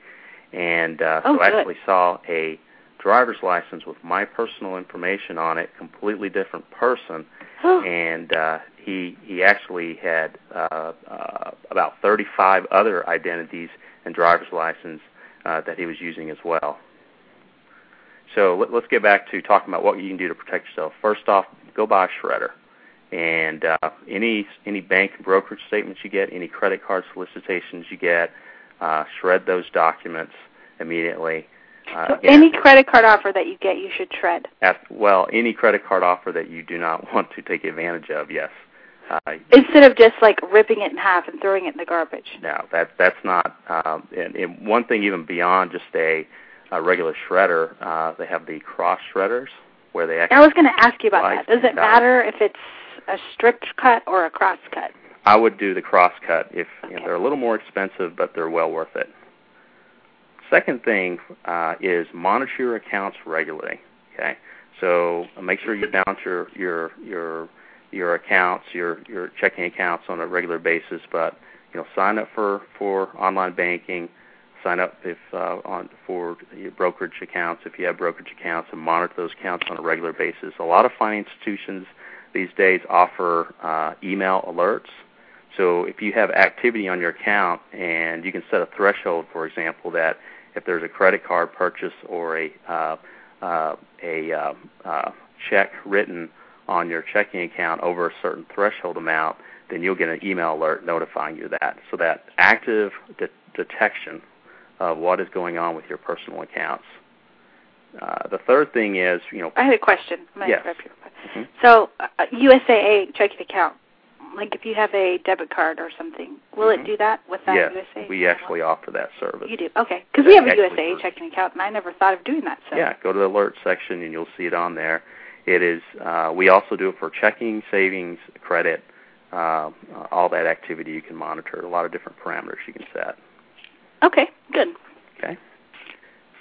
and uh, oh, so I good. actually saw a driver's license with my personal information on it, completely different person, and uh, he he actually had uh, uh, about 35 other identities and driver's license uh, that he was using as well. So let, let's get back to talking about what you can do to protect yourself. First off, go buy a shredder, and uh, any any bank brokerage statements you get, any credit card solicitations you get, uh, shred those documents immediately. Uh, So again, any credit card offer that you get, you should shred. at, well, any credit card offer that you do not want to take advantage of, yes. Uh, Instead of just like ripping it in half and throwing it in the garbage. no, that that's not. Um, and, and one thing even beyond just a, a regular shredder, uh, they have the cross shredders where they actually. I was going to ask you about that. Does it matter if it's a stripped cut or a cross cut? I would do the cross cut if you know, they're a little more expensive, but they're well worth it. Second thing uh, is monitor your accounts regularly. Okay, so make sure you balance your your your your accounts, your your checking accounts on a regular basis. But you know, sign up for for online banking. Sign up if uh, on for your brokerage accounts if you have brokerage accounts, and monitor those accounts on a regular basis. A lot of financial institutions these days offer uh, email alerts. So if you have activity on your account and you can set a threshold, for example, that if there's a credit card purchase or a uh, uh, a uh, uh, check written on your checking account over a certain threshold amount, then you'll get an email alert notifying you of that. So that active de- detection of what is going on with your personal accounts. Uh, the third thing is, you know, I had a question. I'm Yes. you. Mhm. So, uh, USAA checking account, like if you have a debit card or something, will Mhm. it do that with that yes, USAA? we actually offer that service. You do, okay. Because we have a Actually, USAA checking account, and I never thought of doing that. So. Yeah, go to the alert section and you'll see it on there. It is. Uh, we also do it for checking, savings, credit, uh, all that activity you can monitor. A lot of different parameters you can set. Okay, good. Okay,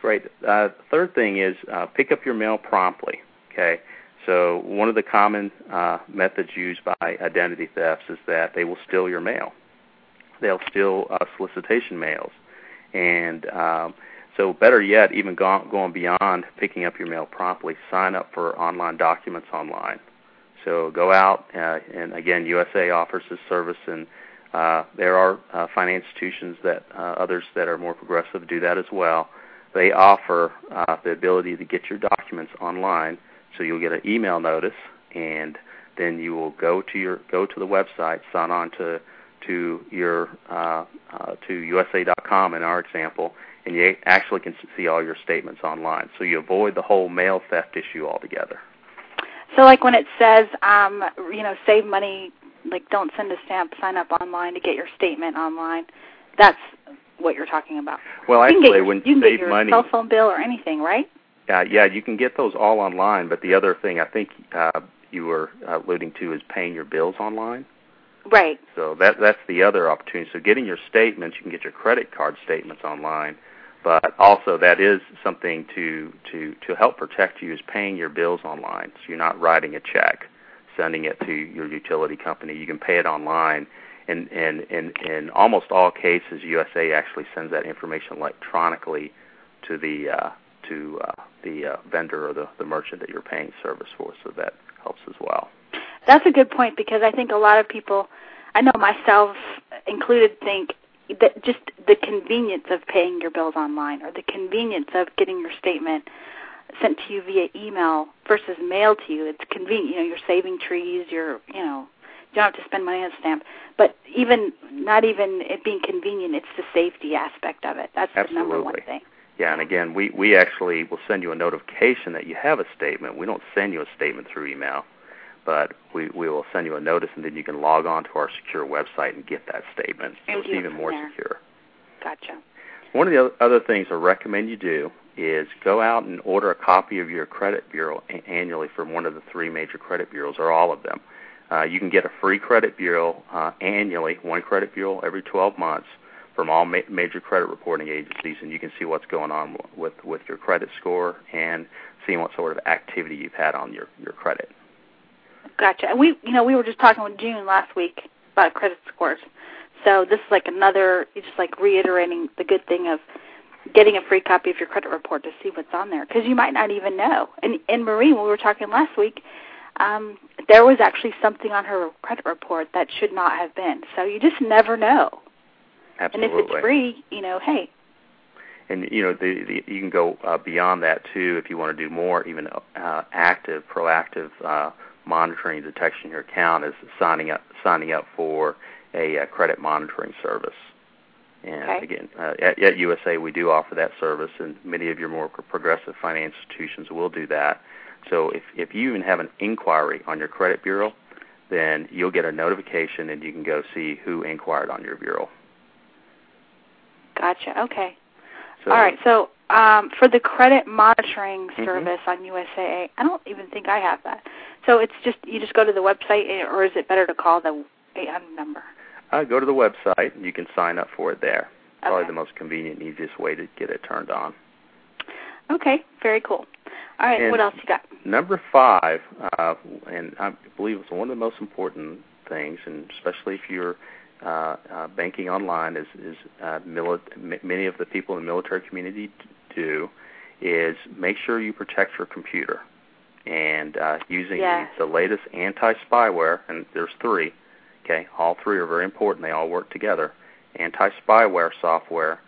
great. Uh, third thing is uh, pick up your mail promptly. Okay, so one of the common uh, methods used by identity thefts is that they will steal your mail. They'll steal uh, solicitation mails, and um, so better yet, even go- going beyond picking up your mail promptly, sign up for online documents online. So go out, uh, and again, USAA offers this service, and uh, there are uh, financial institutions that uh, others that are more progressive do that as well. They offer uh, the ability to get your documents online, so you'll get an email notice, and then you will go to your go to the website, sign on to to your uh, uh, to USAA.com in our example, and you actually can see all your statements online. So you avoid the whole mail theft issue altogether. So, like when it says, um, you know, save money, like don't send a stamp, sign up online to get your statement online. That's what you're talking about. Well, you actually, your, when you can save get your money, cell phone bill or anything, right? Uh, yeah, you can get those all online. But the other thing I think uh, you were alluding to is paying your bills online. Right. So that that's the other opportunity. So getting your statements, you can get your credit card statements online, but also that is something to to to help protect you is paying your bills online. So you're not writing a check, sending it to your utility company. You can pay it online. And and in in almost all cases, USAA actually sends that information electronically to the uh, to uh, the uh, vendor or the, the merchant that you're paying service for. So that helps as well. That's a good point because I think a lot of people, I know myself included, think that just the convenience of paying your bills online or the convenience of getting your statement sent to you via email versus mailed to you. It's convenient. You know, you're saving trees. You're, you know, you don't have to spend money on a stamp. But even not even it being convenient, it's the safety aspect of it. That's Absolutely. the number one thing. Yeah, and again, we we actually will send you a notification that you have a statement. We don't send you a statement through email, but we we will send you a notice, and then you can log on to our secure website and get that statement. So it's even more there. secure. Gotcha. One of the other things I recommend you do is go out and order a copy of your credit bureau annually from one of the three major credit bureaus, or all of them. Uh, you can get a free credit bureau uh, annually, one credit bureau every 12 months from all ma- major credit reporting agencies, and you can see what's going on with with your credit score and seeing what sort of activity you've had on your your credit. Gotcha. And we, you know, we were just talking with June last week about credit scores. So this is like another, just like reiterating the good thing of getting a free copy of your credit report to see what's on there because you might not even know. And and Marie, when we were talking last week, um, there was actually something on her credit report that should not have been. So you just never know. Absolutely. And if it's free, you know, hey. And you know, the, the, you can go uh, beyond that too if you want to do more, even uh, active, proactive uh, monitoring, detection your account is signing up signing up for a, a credit monitoring service. And okay. again, uh, at, at, USAA we do offer that service, and many of your more progressive financial institutions will do that. So if if you even have an inquiry on your credit bureau, then you'll get a notification, and you can go see who inquired on your bureau. Gotcha. Okay. So, All right. So um, for the credit monitoring mm-hmm. service on USAA, I don't even think I have that. So it's just you just go to the website, eh, or is it better to call the 800 number? Uh, go to the website and you can sign up for it there. Probably the most convenient, easiest way to get it turned on. Okay. Very cool. All right. And- what else you got? Number five, uh, and I believe it's one of the most important things, and especially if you're uh, uh, banking online, is, is uh, mili- m- many of the people in the military community do, is make sure you protect your computer. And uh, using Yes. the, the latest anti-spyware, and there's three, okay, all three are very important. They all work together. Anti-spyware software,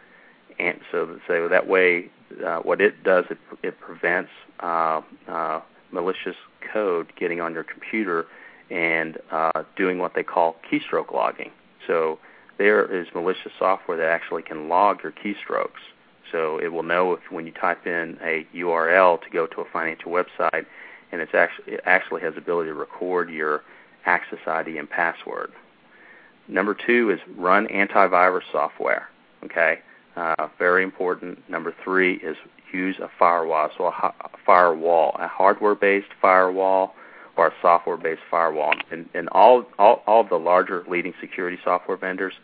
and so so that way, uh, what it does, it, it prevents uh, uh, malicious code getting on your computer and uh, doing what they call keystroke logging. So there is malicious software that actually can log your keystrokes. So it will know if when you type in a URL to go to a financial website, and it's actually it actually has the ability to record your access ID and password. Number two is run antivirus software. Okay, uh, very important. Number three is use a firewall, so a, a firewall, a hardware-based firewall a software-based firewall. And, all, all, all of the larger leading security software vendors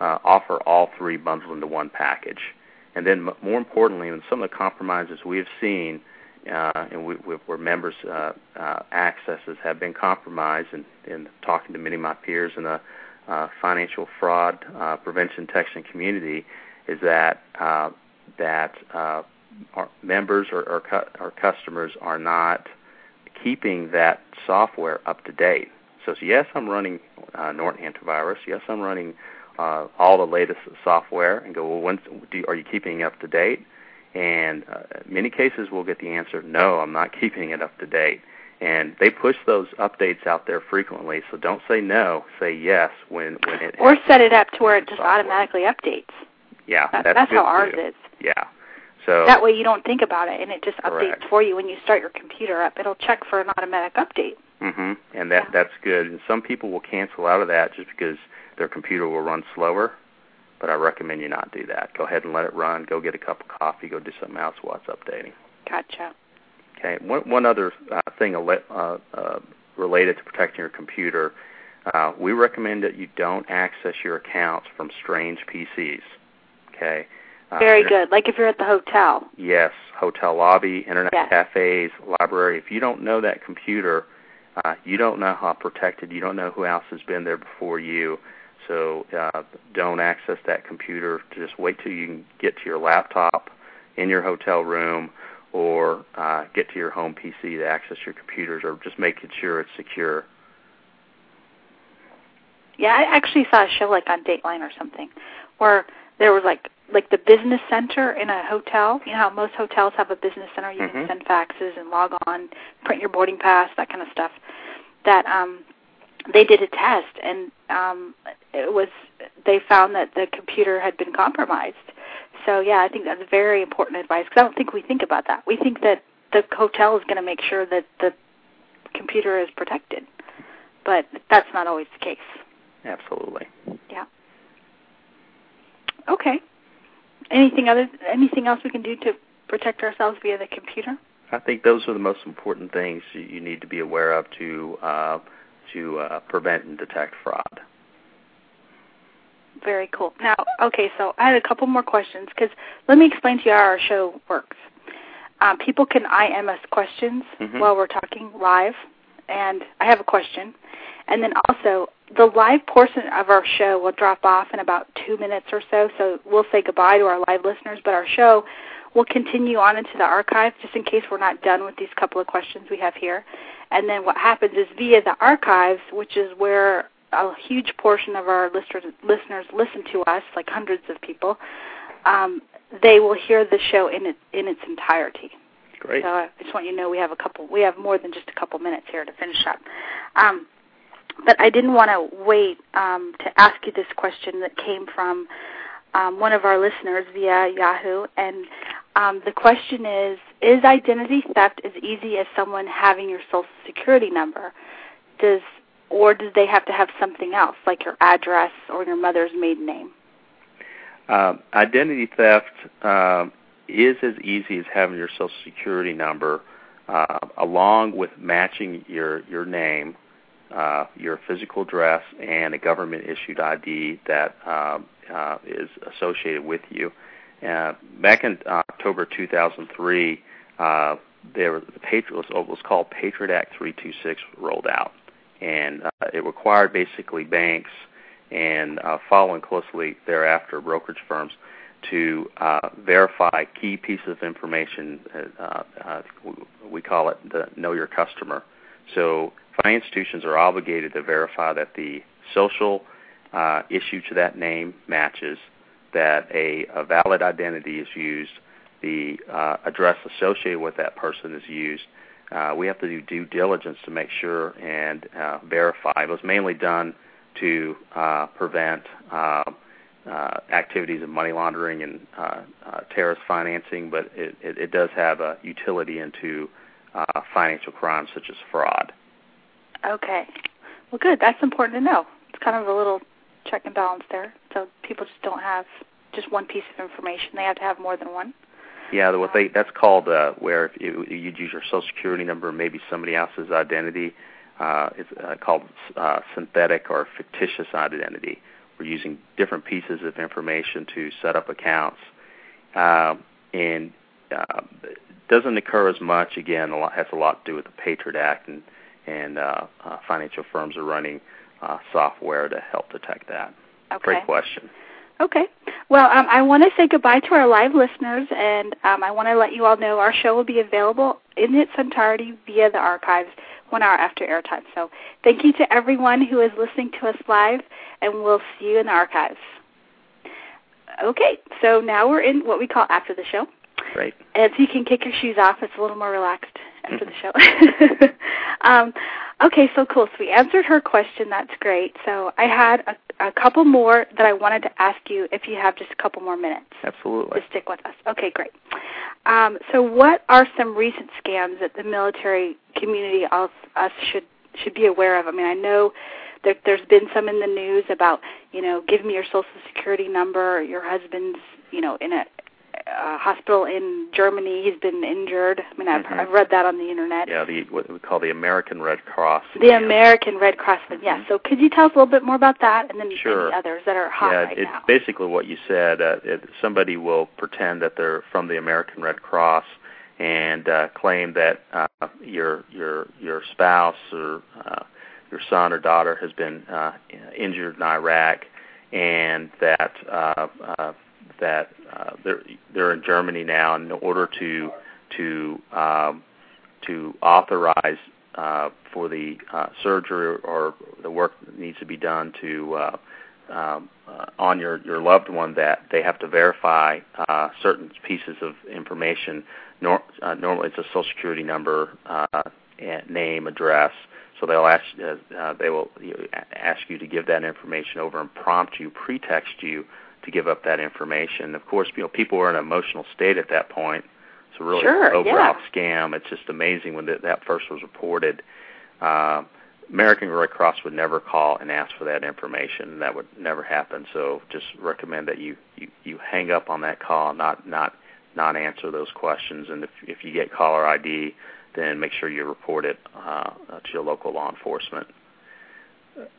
uh, offer all three bundled into one package. And then, more importantly, in some of the compromises we have seen, uh, and where members' uh, accesses have been compromised, and, talking to many of my peers in the financial fraud prevention detection community, is that that our members or customers are not keeping that software up to date. So, so yes, I'm running uh, Norton antivirus. Yes, I'm running uh, all the latest software, and go, well, when do, are you keeping up to date? And uh, many cases, we'll get the answer, no, I'm not keeping it up to date. And they push those updates out there frequently, so don't say no, say yes when when it. Or set it up to where it just software. automatically updates. Yeah, that, that's, that's how too. ours is. Yeah. So that way you don't think about it, and it just correct. updates for you when you start your computer up. It'll check for an automatic update. Mhm. And that Yeah. that's good. And some people will cancel out of that just because their computer will run slower. But I recommend you not do that. Go ahead and let it run. Go get a cup of coffee. Go do something else while it's updating. Gotcha. Okay. One one other uh, thing uh, uh, related to protecting your computer, uh, we recommend that you don't access your accounts from strange PCs. Okay. Uh, Very good. Like if you're at the hotel. Yes, hotel lobby, internet Yes. cafes, library. If you don't know that computer, uh, you don't know how protected. You don't know who else has been there before you. So uh, don't access that computer. Just wait till you can get to your laptop in your hotel room, or uh, get to your home PC to access your computers, or just making sure it's secure. Yeah, I actually saw a show like on Dateline or something, where there was like like the business center in a hotel. You know how most hotels have a business center. You Mhm. can send faxes and log on, print your boarding pass, that kind of stuff. That um, they did a test, and um, it was they found that the computer had been compromised. So yeah, I think that's very important advice because I don't think we think about that. We think that the hotel is going to make sure that the computer is protected, but that's not always the case. Absolutely. Okay. Anything other? Anything else we can do to protect ourselves via the computer? I think those are the most important things you, need to be aware of to uh, to uh, prevent and detect fraud. Very cool. Now, okay, so I had a couple more questions because let me explain to you how our show works. Um, people can IM us questions Mhm. while we're talking live, and I have a question. And then also, the live portion of our show will drop off in about two minutes or so, so we'll say goodbye to our live listeners, but our show will continue on into the archive just in case we're not done with these couple of questions we have here. And then what happens is via the archives, which is where a huge portion of our listeners, listeners listen to us, like hundreds of people, um, they will hear the show in, it, in its entirety. Great. So I just want you to know we have a couple. We have more than just a couple minutes here to finish up. Um, but I didn't want to wait um, to ask you this question that came from um, one of our listeners via Yahoo, and um, the question is: Is identity theft as easy as someone having your social security number? Does or do they have to have something else, like your address or your mother's maiden name? Um, identity theft um, is as easy as having your social security number, uh, along with matching your your name, uh, your physical address, and a government issued ID that um, uh, is associated with you. Uh, back in October 2003, uh, there the Patriot what was called Patriot Act 326 rolled out, and uh, it required basically banks and uh, following closely thereafter brokerage firms to uh, verify key pieces of information. Uh, uh, we call it the know your customer. So financial institutions are obligated to verify that the social uh, issued to that name matches, that a, a valid identity is used, the uh, address associated with that person is used. Uh, we have to do due diligence to make sure and uh, verify. It was mainly done to uh, prevent uh, uh, activities of money laundering and uh, uh, terrorist financing, but it, it, it does have a utility into uh, financial crimes such as fraud. Okay. Well, good. That's important to know. It's kind of a little check and balance there, so people just don't have just one piece of information. They have to have more than one. Yeah, what they that's called uh, where if you, you'd use your social security number, maybe somebody else's identity. Uh, it's uh, called uh, synthetic or fictitious identity. We're using different pieces of information to set up accounts, uh, and uh, doesn't occur as much. Again, a lot has a lot to do with the Patriot Act, and and uh, uh, financial firms are running uh, software to help detect that. Okay. Great question. Okay. Well, um, I want to say goodbye to our live listeners, and um, I want to let you all know our show will be available in its entirety via the archives one hour after airtime. So thank you to everyone who is listening to us live, and we'll see you in the archives. Okay, so now we're in what we call after the show. Great. And so you can kick your shoes off. It's a little more relaxed after the show. um, okay, so cool. So we answered her question. That's great. So I had a, a couple more that I wanted to ask you if you have just a couple more minutes. Absolutely. To stick with us. Okay, great. Um, so what are some recent scams that the military community of us should should be aware of? I mean, I know there, there's been some in the news about, you know, give me your social security number, your husband's, you know, in a uh, hospital in Germany. He's been injured. I mean, I've, Mhm. I've read that on the internet. Yeah, the what we call the American Red Cross. The. American Red Cross. thing. Yeah. So could you tell us a little bit more about that, and then Sure. any others that are hot yeah, right it's now? basically what you said. Uh, it, somebody will pretend that they're from the American Red Cross and uh, claim that uh, your your your spouse or uh, your son or daughter has been uh, injured in Iraq, and that uh, uh, that uh, they're they're in Germany now. In order to to um, to authorize uh, for the uh, surgery or the work that needs to be done to uh, um, uh, on your your loved one that they have to verify uh, certain pieces of information. Nor, uh, normally, it's a social security number, uh, name, address. So they'll ask uh, uh, they will ask you to give that information over and prompt you, pretext you to give up that information. Of course, you know people are in an emotional state at that point. It's a really Sure, overall yeah. scam. It's just amazing when that, that first was reported. Uh, American Red Cross would never call and ask for that information. That would never happen. So just recommend that you, you, you hang up on that call, not not not answer those questions. And if if you get caller ID, then make sure you report it uh, to your local law enforcement.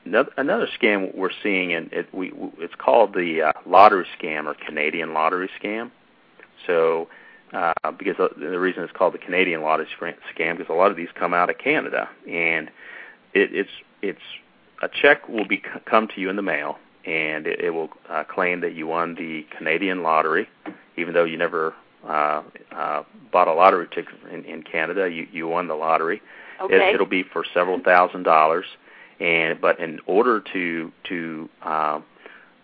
Another, another scam we're seeing, and it, we, it's called the uh, lottery scam or Canadian lottery scam. So, uh, because the reason it's called the Canadian lottery scam, because a lot of these come out of Canada, and it, it's it's a check will be come to you in the mail, and it, it will uh, claim that you won the Canadian lottery, even though you never uh, uh, bought a lottery ticket in, in Canada. You you won the lottery. Okay. It, it'll be for several thousand dollars, and but in order to to uh,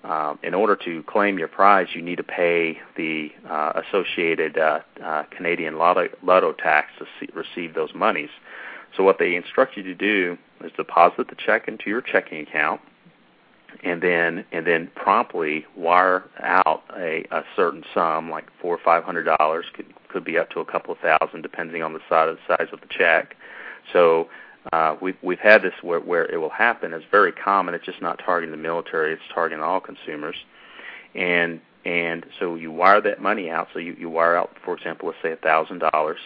uh, in order to claim your prize, you need to pay the uh, associated uh, uh, Canadian lotto, lotto tax to see, receive those monies. So what they instruct you to do is deposit the check into your checking account, and then and then promptly wire out a, a certain sum, like four or five hundred dollars, could could be up to a couple of thousand, depending on the size size of the check. So uh, we've we've had this where, where it will happen. It's very common. It's just not targeting the military. It's targeting all consumers, and and so you wire that money out. So you, you wire out, for example, let's say a thousand dollars,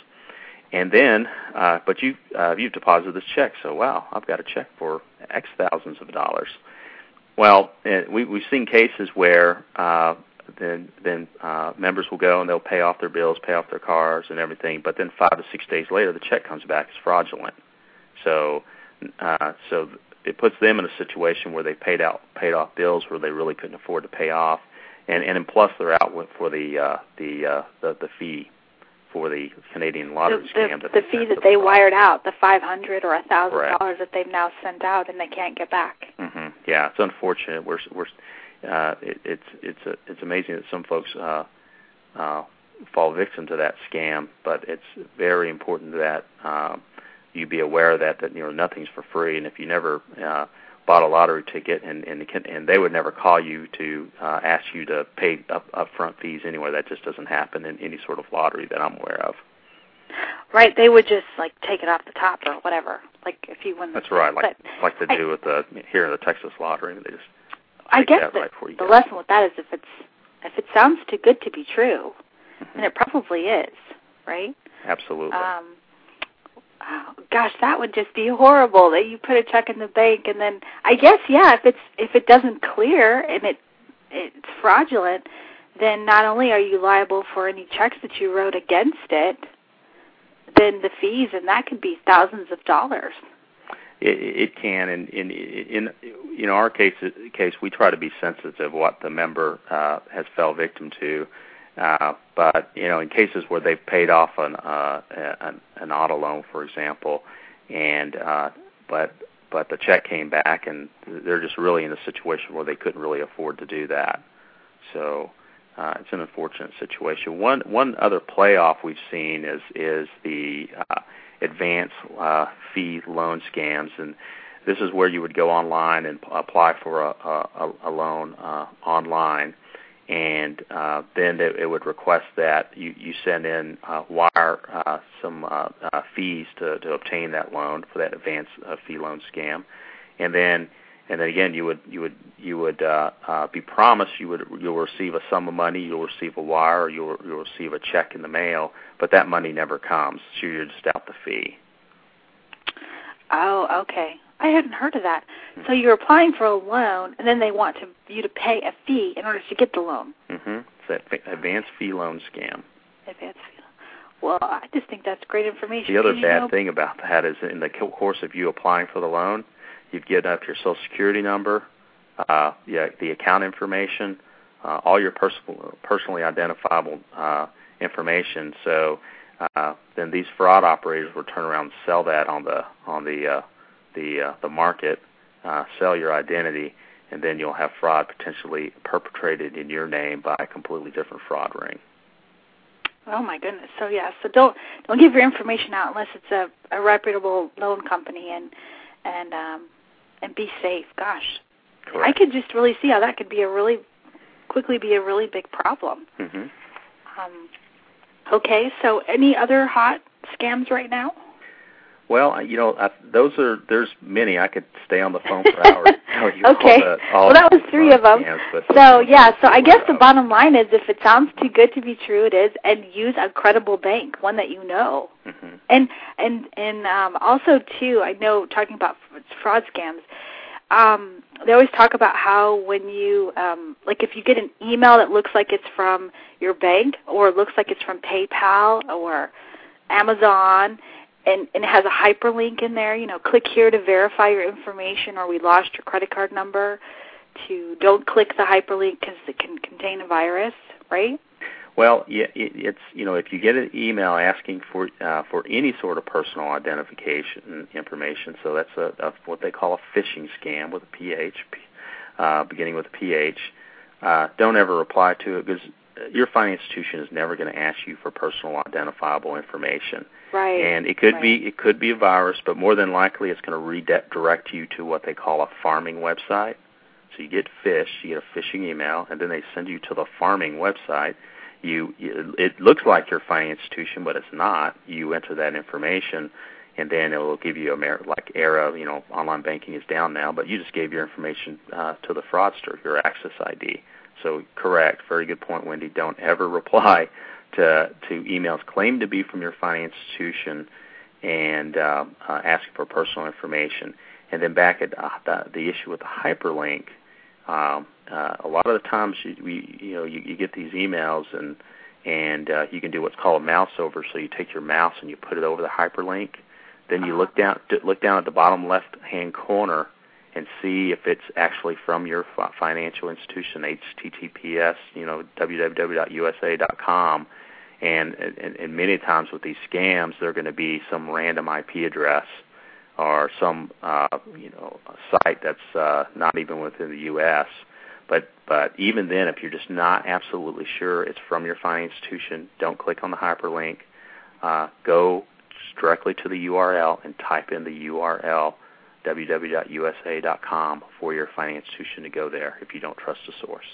and then uh, but you uh, you've deposited this check. So wow, I've got a check for X thousands of dollars. Well, uh, we, we've seen cases where uh, then then uh, members will go and they'll pay off their bills, pay off their cars and everything, but then five to six days later, the check comes back as fraudulent. So uh, so it puts them in a situation where they paid out paid off bills where they really couldn't afford to pay off, and and plus they're out with, for the uh, the, uh, the the fee for the Canadian lottery the, scam. the, that the fee that they the wired out, the five hundred or a thousand dollars that they've now sent out and they can't get back. hmm Yeah, it's unfortunate. We're we're uh, it, it's it's a, it's amazing that some folks uh, uh, fall victim to that scam, but it's very important that um, you be aware of that that you know nothing's for free, and if you never uh, bought a lottery ticket and and, can, and they would never call you to uh, ask you to pay up upfront fees anywhere. That just doesn't happen in any sort of lottery that I'm aware of. Right? They would just like take it off the top or whatever. Like if you win. the That's right, like like they I- do with the here in the Texas lottery. They just I guess that the, right the go. lesson with that is if it's if it sounds too good to be true, Mhm. then it probably is, right? Absolutely. Um, oh, gosh, that would just be horrible that you put a check in the bank and then I guess yeah, if it's if it doesn't clear and it it's fraudulent, then not only are you liable for any checks that you wrote against it, then the fees and that could be thousands of dollars. It, it can, and in, in in our case, case we try to be sensitive what the member uh, has fell victim to. Uh, but you know, in cases where they've paid off an uh, an, an auto loan, for example, and uh, but but the check came back, and they're just really in a situation where they couldn't really afford to do that. So uh, it's an unfortunate situation. One one other playoff we've seen is is the uh, advance uh, fee loan scams, and this is where you would go online and p- apply for a, a, a loan uh, online, and uh, then it, it would request that you, you send in uh, wire uh, some uh, uh, fees to, to obtain that loan for that advance uh, fee loan scam, and then and then again you would you would you would uh, uh, be promised you would you'll receive a sum of money, you'll receive a wire, or you'll you'll receive a check in the mail, but that money never comes, so you're just out the fee. Oh, okay. I hadn't heard of that. So you're applying for a loan, and then they want to, you to pay a fee in order to get the loan. Mm-hmm. It's that fa- advance fee loan scam. Advance fee. Well, I just think that's great information. The other bad know- thing about that is in the co- course of you applying for the loan, you'd get up your social security number, uh, yeah, the account information, uh, all your personal, personally identifiable uh, information. So uh, then these fraud operators will turn around and sell that on the on the uh, the uh, the market, uh, sell your identity, and then you'll have fraud potentially perpetrated in your name by a completely different fraud ring. Oh my goodness. So yeah. So don't don't give your information out unless it's a, a reputable loan company, and and um, and be safe. Gosh, I Correct. could just really see how that could be a really quickly be a really big problem. hmm Um, okay. So any other hot scams right now? Well, you know, I, those are there's many. I could stay on the phone for hours. Okay. The, Well, that was three of them. but So yeah, so I guess the bottom line is if it sounds too good to be true, it is, and use a credible bank, one that you know. mhm. And and and um, also too, I know talking about fraud scams. Um, they always talk about how when you um, like if you get an email that looks like it's from your bank or looks like it's from PayPal or Amazon and, and it has a hyperlink in there, you know, click here to verify your information or we lost your credit card number to don't click the hyperlink because it can contain a virus, right? Well, it, it's you know if you get an email asking for uh, for any sort of personal identification information, so that's a, a what they call a phishing scam with a ph, uh, beginning with a ph. Uh, don't ever reply to it because your financial institution is never going to ask you for personal identifiable information. Right. And it could right. be it could be a virus, but more than likely it's going to redirect you to what they call a pharming website. So you get phished, you get a phishing email, and then they send you to the pharming website. You, it looks like your financial institution, but it's not. You enter that information, and then it will give you a mer- like error. You know, online banking is down now, but you just gave your information uh, to the fraudster, your access ID. So correct, very good point, Wendy. Don't ever reply to to emails claimed to be from your financial institution and uh, uh, asking for personal information. And then back at uh, the, the issue with the hyperlink, um, uh, a lot of the times you, we, you know you, you get these emails and and uh, you can do what's called a mouse over. So you take your mouse and you put it over the hyperlink. Then you look down look down at the bottom left hand corner and see if it's actually from your financial institution. HTTPS, you know, www.usaa.com. And, and and many times with these scams, they're going to be some random IP address or some uh, you know site that's uh, not even within the U.S. But but even then, if you're just not absolutely sure it's from your financial institution, don't click on the hyperlink. Uh, go directly to the URL and type in the URL www.usaa.com for your financial institution to go there if you don't trust the source.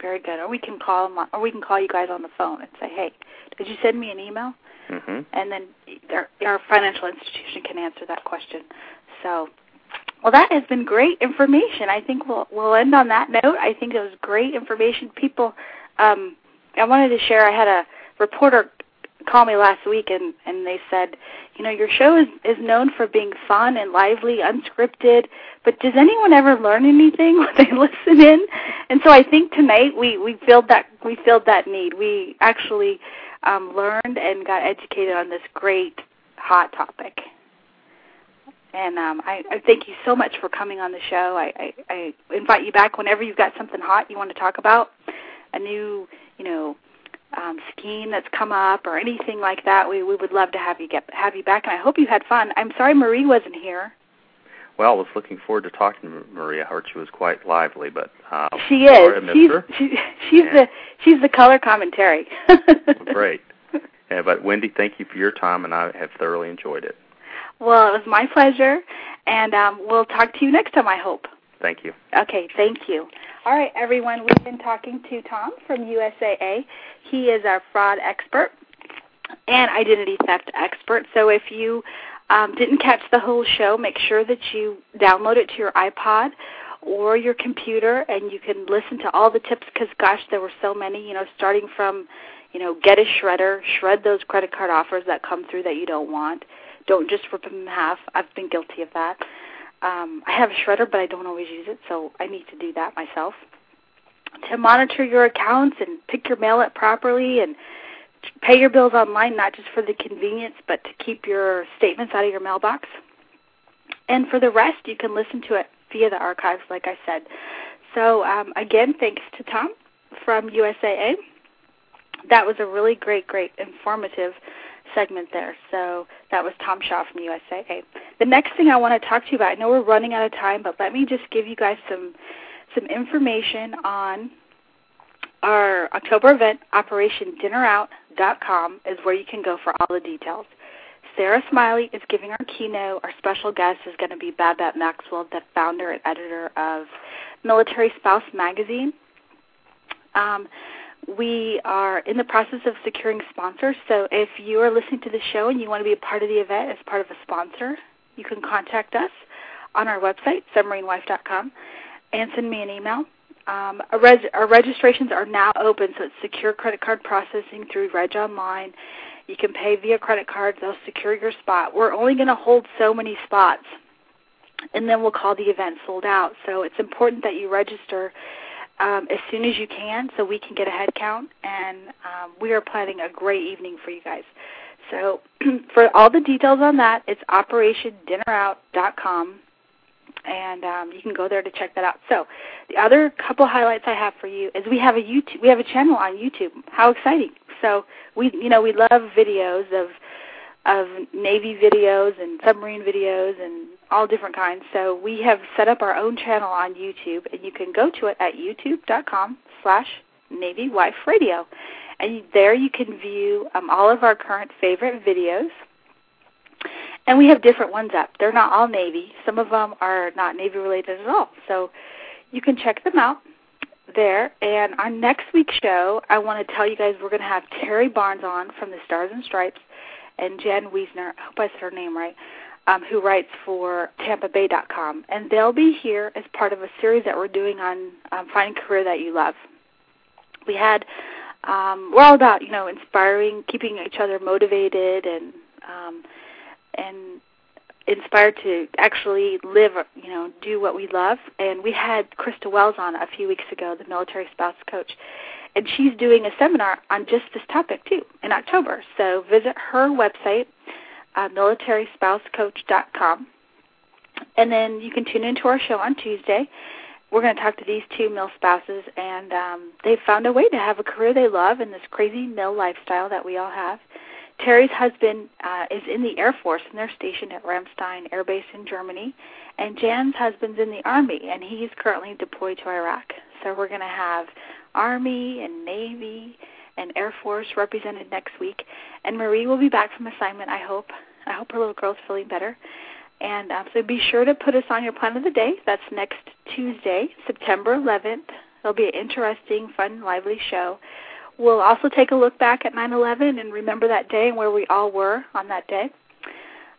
Very good. Or we can call them, on, or we can call you guys on the phone and say, "Hey, did you send me an email?" Mm-hmm. And then our, our financial institution can answer that question. So Well, that has been great information. I think we'll we'll end on that note. I think it was great information. People, um, I wanted to share. I had a reporter call me last week, and and they said, you know, your show is is known for being fun and lively, unscripted. But does anyone ever learn anything when they listen in? And so I think tonight we we filled that we filled that need. We actually um, learned and got educated on this great hot topic. And um, I, I thank you so much for coming on the show. I, I, I invite you back whenever you've got something hot you want to talk about, a new, you know, um, scheme that's come up or anything like that. We we would love to have you get have you back, and I hope you had fun. I'm sorry Marie wasn't here. Well, I was looking forward to talking to Marie. I heard she was quite lively, but uh, she is. She's she, she's the she's the color commentary. Great. Yeah, but Wendy, thank you for your time, and I have thoroughly enjoyed it. Well, it was my pleasure, and um, we'll talk to you next time, I hope. Thank you. Okay, thank you. All right, everyone, we've been talking to Tom from USAA. He is our fraud expert and identity theft expert. So if you um, didn't catch the whole show, make sure that you download it to your iPod or your computer and you can listen to all the tips because, gosh, there were so many, you know, starting from, you know, get a shredder, shred those credit card offers that come through that you don't want don't just rip them in half. I've been guilty of that. Um, I have a shredder, but I don't always use it, so I need to do that myself. To monitor your accounts and pick your mail up properly and pay your bills online, not just for the convenience, but to keep your statements out of your mailbox. And for the rest, you can listen to it via the archives, like I said. So, um, again, thanks to Tom from USAA. That was a really great, great, informative segment there. So that was Tom Shaw from USAA. The next thing I want to talk to you about, I know we're running out of time, but let me just give you guys some some information on our October event, OperationDinnerOut.com is where you can go for all the details. Sarah Smiley is giving our keynote. Our special guest is going to be Babette Maxwell, the founder and editor of Military Spouse Magazine. Um, we are in the process of securing sponsors. So if you are listening to the show and you want to be a part of the event as part of a sponsor, you can contact us on our website, submarinewife.com, and send me an email. Um, our, reg- our, registrations are now open, so it's secure credit card processing through Reg Online. You can pay via credit card. They'll secure your spot. We're only going to hold so many spots, and then we'll call the event sold out. So it's important that you register um, as soon as you can so we can get a head count. And um, we are planning a great evening for you guys. So for all the details on that, it's operationdinnerout.com. And um, you can go there to check that out. So, the other couple highlights I have for you is we have a YouTube, we have a channel on YouTube. How exciting! So we, you know, we love videos of of Navy videos and submarine videos and all different kinds. So we have set up our own channel on YouTube, and you can go to it at youtube.com slash Navy Wife Radio. And there you can view um, all of our current favorite videos. And we have different ones up. They're not all Navy. Some of them are not Navy related at all. So you can check them out there. And on next week's show, I want to tell you guys we're going to have Terri Barnes on from the Stars and Stripes and Jen Wiesner. I hope I said her name right um, who writes for TampaBay.com, and they'll be here as part of a series that we're doing on um, finding a career that you love. We had um, we're all about you know inspiring, keeping each other motivated, and um, and inspired to actually live, you know, do what we love. And we had Krista Wells on a few weeks ago, the military spouse coach, and she's doing a seminar on just this topic too in October. So visit her website uh, militaryspousecoach.com. And then you can tune into our show on Tuesday. We're going to talk to these two mill spouses, and um, they've found a way to have a career they love in this crazy mill lifestyle that we all have. Terri's husband uh, is in the Air Force, and they're stationed at Ramstein Air Base in Germany. And Jan's husband's in the Army, and he's currently deployed to Iraq. So we're going to have Army and Navy and Air Force represented next week. And Marie will be back from assignment, I hope. I hope her little girl's feeling better. And um, so be sure to put us on your plan of the day. That's next Tuesday, September 11th. It'll be an interesting, fun, lively show. We'll also take a look back at 9 11 and remember that day and where we all were on that day.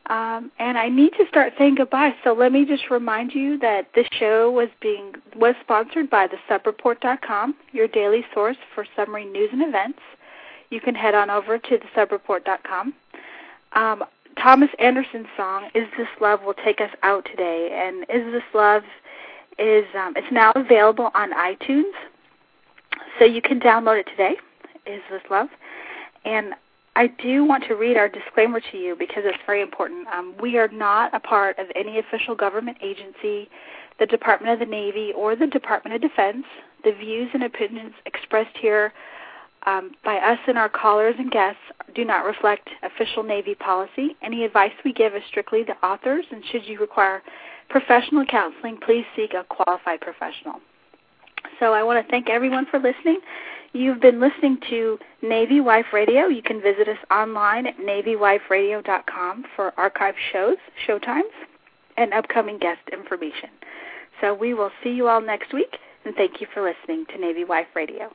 Um, and I need to start saying goodbye. So let me just remind you that this show was being was sponsored by the subreport.com, your daily source for submarine news and events. You can head on over to the subreport.com. Um, Thomas Anderson's song "Is This Love" will take us out today, and "Is This Love" is um, it's now available on iTunes, so you can download it today. Is This Love? And I do want to read our disclaimer to you because it's very important. Um, we are not a part of any official government agency, the Department of the Navy, or the Department of Defense. The views and opinions expressed here um, by us and our callers and guests do not reflect official Navy policy. Any advice we give is strictly the authors, and should you require professional counseling, please seek a qualified professional. So I want to thank everyone for listening. You've been listening to Navy Wife Radio. You can visit us online at navywiferadio.com for archive shows, showtimes, and upcoming guest information. So we will see you all next week, and thank you for listening to Navy Wife Radio.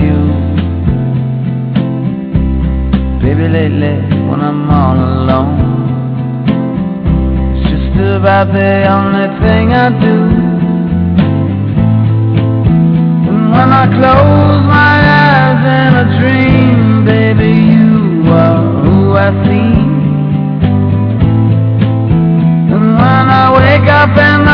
You. Baby, lately when I'm all alone, it's just about the only thing I do. And when I close my eyes in a dream, baby, you are who I see. And when I wake up in